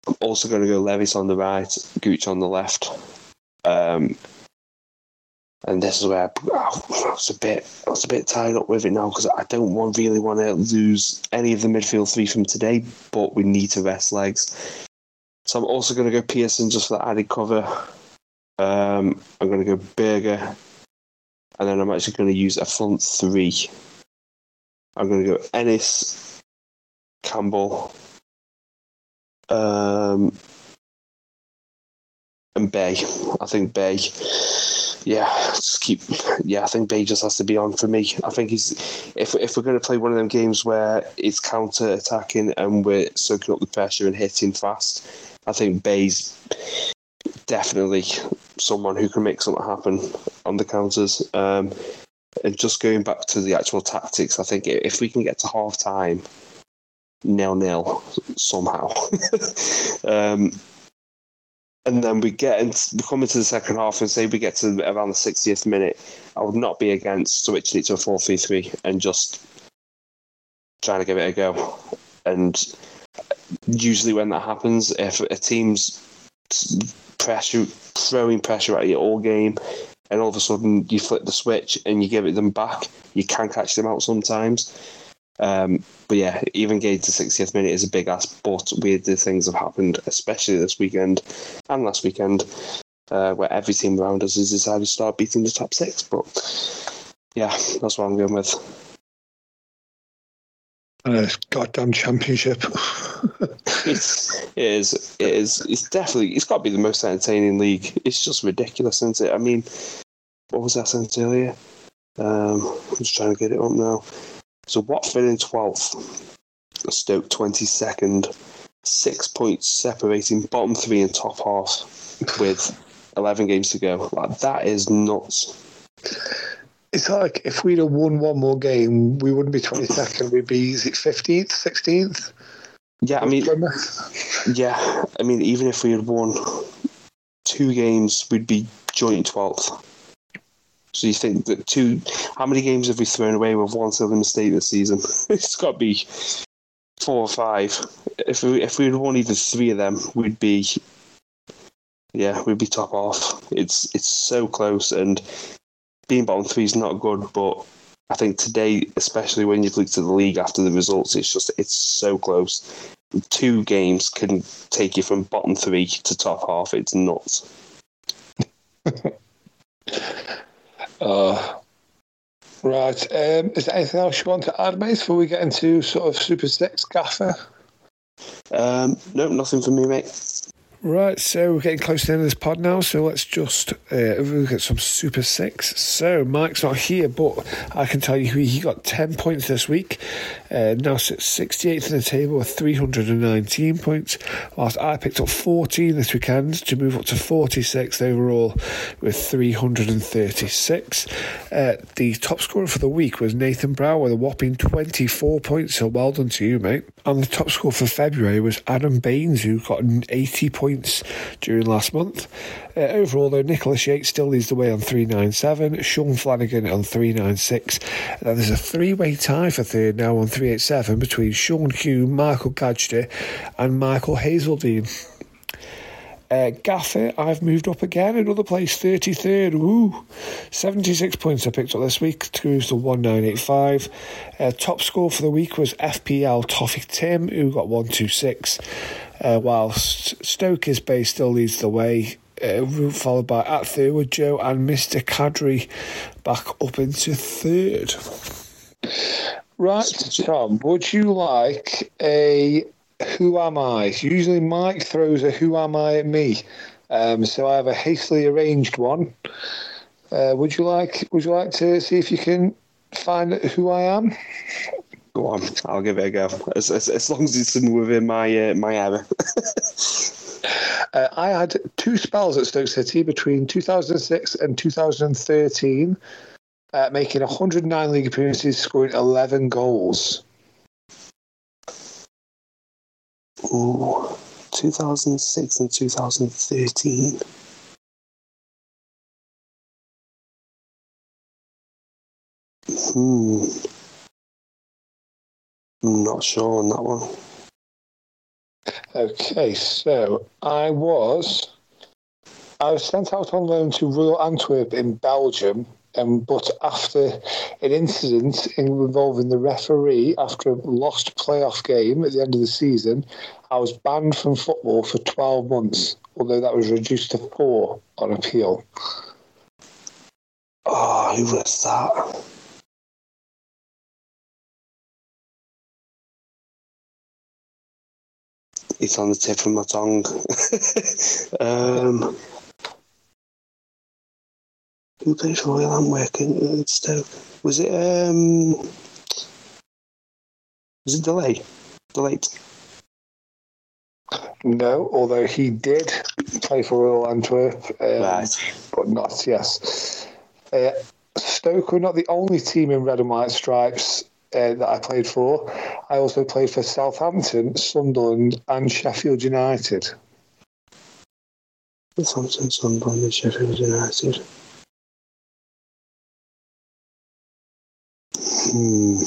Speaker 7: I'm also going to go Leris on the right, Gooch on the left. Um, and this is where I was a bit, was a bit tied up with it now because I don't want really want to lose any of the midfield three from today, but we need to rest legs. So I'm also going to go Pearson just for added cover. Um, I'm going to go Burger, and then I'm actually going to use a front three. I'm going to go Ennis, Campbell, um, and Bae. I think Bae. Yeah, just keep. Yeah, I think Bae just has to be on for me. I think he's. If if we're going to play one of them games where it's counter attacking and we're soaking up the pressure and hitting fast, I think Bae's definitely someone who can make something happen on the counters. Um, and just going back to the actual tactics, I think if we can get to half time nil nil somehow. um, and then we get into, we come into the second half and say we get to around the 60th minute, I would not be against switching it to a 4 3 3 and just trying to give it a go. And usually, when that happens, if a team's pressure, throwing pressure at you all game, and all of a sudden you flip the switch and you give it them back, you can catch them out sometimes. Um, but yeah, even getting to 60th minute is a big ask, but weird things have happened, especially this weekend and last weekend, uh, where every team around us has decided to start beating the top six. But yeah, that's what I'm going with.
Speaker 6: Uh, goddamn championship.
Speaker 7: it's, it is. It is. It's definitely. It's got to be the most entertaining league. It's just ridiculous, isn't it? I mean, what was that sentence earlier? Um, I'm just trying to get it up now. So Watford in twelfth, Stoke twenty second, six points separating bottom three and top half with eleven games to go. Like that is nuts.
Speaker 6: It's like if we'd have won one more game, we wouldn't be 22nd. We'd be is it 15th, 16th.
Speaker 7: Yeah, I mean, yeah, I mean, even if we had won two games, we'd be joint twelfth. So you think that two? How many games have we thrown away with one silly mistake this season? it's got to be four or five. If we if we had won even three of them, we'd be yeah, we'd be top off. It's it's so close, and being bottom three is not good, but I think today, especially when you've looked at the league after the results, it's just it's so close. Two games can take you from bottom three to top half. It's nuts.
Speaker 6: uh, right. Um, is there anything else you want to add, mate, before we get into sort of Super Six Gaffer?
Speaker 7: Um, no, nothing for me, mate.
Speaker 6: Right, so we're getting close to the end of this pod now, so let's just uh, look at some Super Six. So Mike's not here, but I can tell you he got 10 points this week, uh, now sits 68th in the table with 319 points, whilst I picked up 14 this weekend to move up to 46th overall with 336. Uh, the top scorer for the week was Nathan Brown with a whopping 24 points, so well done to you, mate. And the top scorer for February was Adam Baines, who got an 80 points points during last month. Uh, overall, though, Nicholas Yates still leads the way on 397, Sean Flanagan on 396. And then there's a three way tie for third now on 387 between Sean Hume, Michael Gadgety, and Michael Hazeldine. Uh, Gaffer, I've moved up again, another place, 33rd. Woo! 76 points I picked up this week to to 1985. Uh, top score for the week was FPL Toffee Tim, who got 126 uh, whilst Stoker's base still leads the way. Uh, followed by at Joe and Mr. Cadry back up into third. Right, Tom, would you like a Who Am I? Usually Mike throws a Who Am I at me. Um, so I have a hastily arranged one. Uh, would you like Would you like to see if you can find who I am?
Speaker 7: Go on, I'll give it a go. As, as, as long as it's within my uh, my area.
Speaker 6: uh, I had two spells at Stoke City between 2006 and 2013, uh, making 109 league appearances, scoring 11 goals.
Speaker 7: Ooh, 2006 and 2013. Hmm. I'm not sure on that one.
Speaker 6: Okay, so I was I was sent out on loan to Royal Antwerp in Belgium, um, but after an incident involving the referee after a lost playoff game at the end of the season, I was banned from football for 12 months, although that was reduced to four on appeal.
Speaker 7: Oh, who was that? It's on the tip of my tongue. um, who played for Royal Antwerp in Stoke? Was it um, was it Delap? Delayed?
Speaker 6: No, although he did play for Royal Antwerp, um,
Speaker 7: right.
Speaker 6: but not yes. Uh, Stoke were not the only team in red and white stripes uh, that I played for. I also played for Southampton, Sunderland, and Sheffield United.
Speaker 7: Southampton, Sunderland, and Sheffield United. Hmm.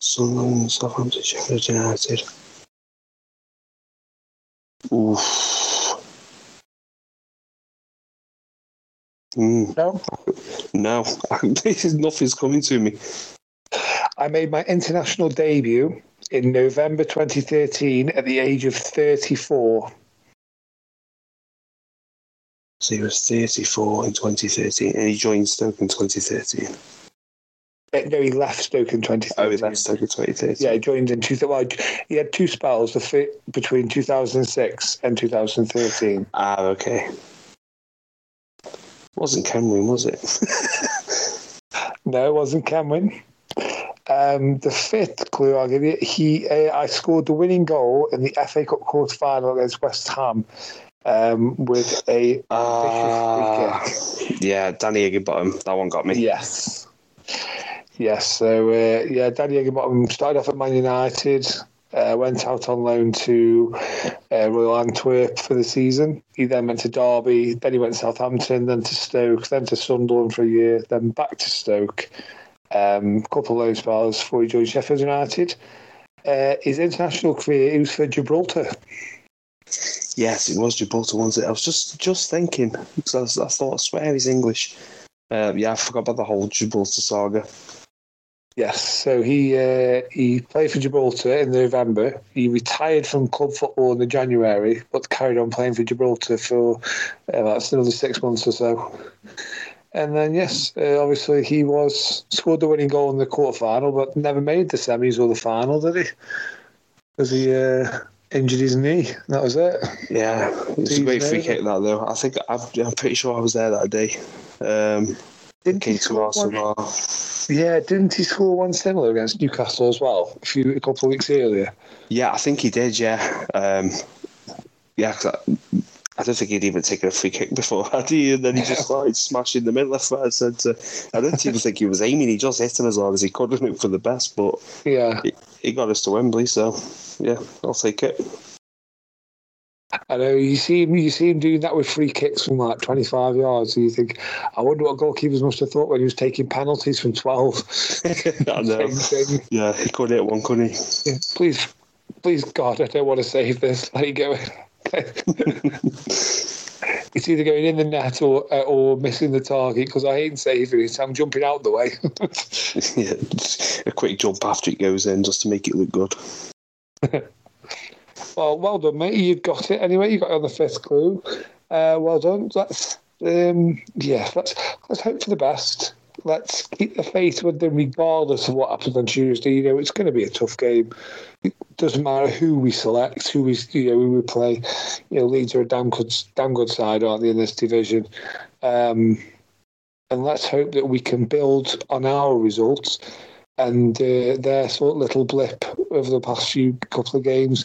Speaker 7: Sunderland, Southampton, Sheffield United. Oof. Mm.
Speaker 6: No.
Speaker 7: No, nothing's coming to me.
Speaker 6: I made my international debut in November 2013 at the age of 34.
Speaker 7: So he was 34 in 2013 and he joined Stoke in 2013.
Speaker 6: Uh, no, he left Stoke in 2013.
Speaker 7: Oh, he left Stoke in 2013.
Speaker 6: Yeah, he joined in 2000. Well, he had two spells between 2006 and 2013.
Speaker 7: Ah, okay. Wasn't Cameron, was it?
Speaker 6: no, it wasn't Cameron. Um, the fifth clue I'll give you, he uh, I scored the winning goal in the FA Cup quarter final against West Ham um, with a
Speaker 7: uh, yeah, Danny Higginbotham. That one got me.
Speaker 6: Yes, yes. So uh, yeah, Danny Higginbotham started off at Man United. Uh, went out on loan to uh, Royal Antwerp for the season. He then went to Derby, then he went to Southampton, then to Stoke, then to Sunderland for a year, then back to Stoke. Um, a couple of loan spells before he joined Sheffield United. Uh, his international career, he was for Gibraltar.
Speaker 7: Yes, it was Gibraltar, wasn't it? I was just just thinking because I, I, thought I swear he's English. Uh, yeah, I forgot about the whole Gibraltar saga.
Speaker 6: Yes, so he uh, he played for Gibraltar in November. He retired from club football in the January, but carried on playing for Gibraltar for uh, that's another six months or so. And then yes, uh, obviously he was scored the winning goal in the quarter final, but never made the semis or the final, did he? Because he uh, injured his knee. That was it.
Speaker 7: Yeah, it was a great free kick that though. I think i am pretty sure I was there that day. Um,
Speaker 6: didn't he score one? Yeah, didn't he score one similar against Newcastle as well a few a couple of weeks earlier?
Speaker 7: Yeah, I think he did. Yeah, um, yeah. I, I, don't think he'd even taken a free kick before, had he? And then he just started smashing the in left, right, centre. I don't even think he was aiming. He just hit him as hard as he could and it for the best. But
Speaker 6: yeah,
Speaker 7: he, he got us to Wembley, so yeah, I'll take it.
Speaker 6: I know you see him. You see him doing that with free kicks from like twenty-five yards. So you think, I wonder what goalkeepers must have thought when he was taking penalties from twelve.
Speaker 7: I know. Yeah, he could hit one, couldn't he?
Speaker 6: Yeah, please, please, God, I don't want to save this. Let it go. it's either going in the net or uh, or missing the target because I ain't saving it. I'm jumping out the way.
Speaker 7: yeah, a quick jump after it goes in just to make it look good.
Speaker 6: Well, well done, mate. You've got it anyway. You got it on the fifth clue. Uh, well done. Let's, um, yeah, let's let's hope for the best. Let's keep the faith with them, regardless of what happens on Tuesday. You know, it's going to be a tough game. It doesn't matter who we select, who we you know who we play. You know, Leeds are a damn good damn good side, aren't they, in this division? Um, and let's hope that we can build on our results and uh, their sort of little blip over the past few couple of games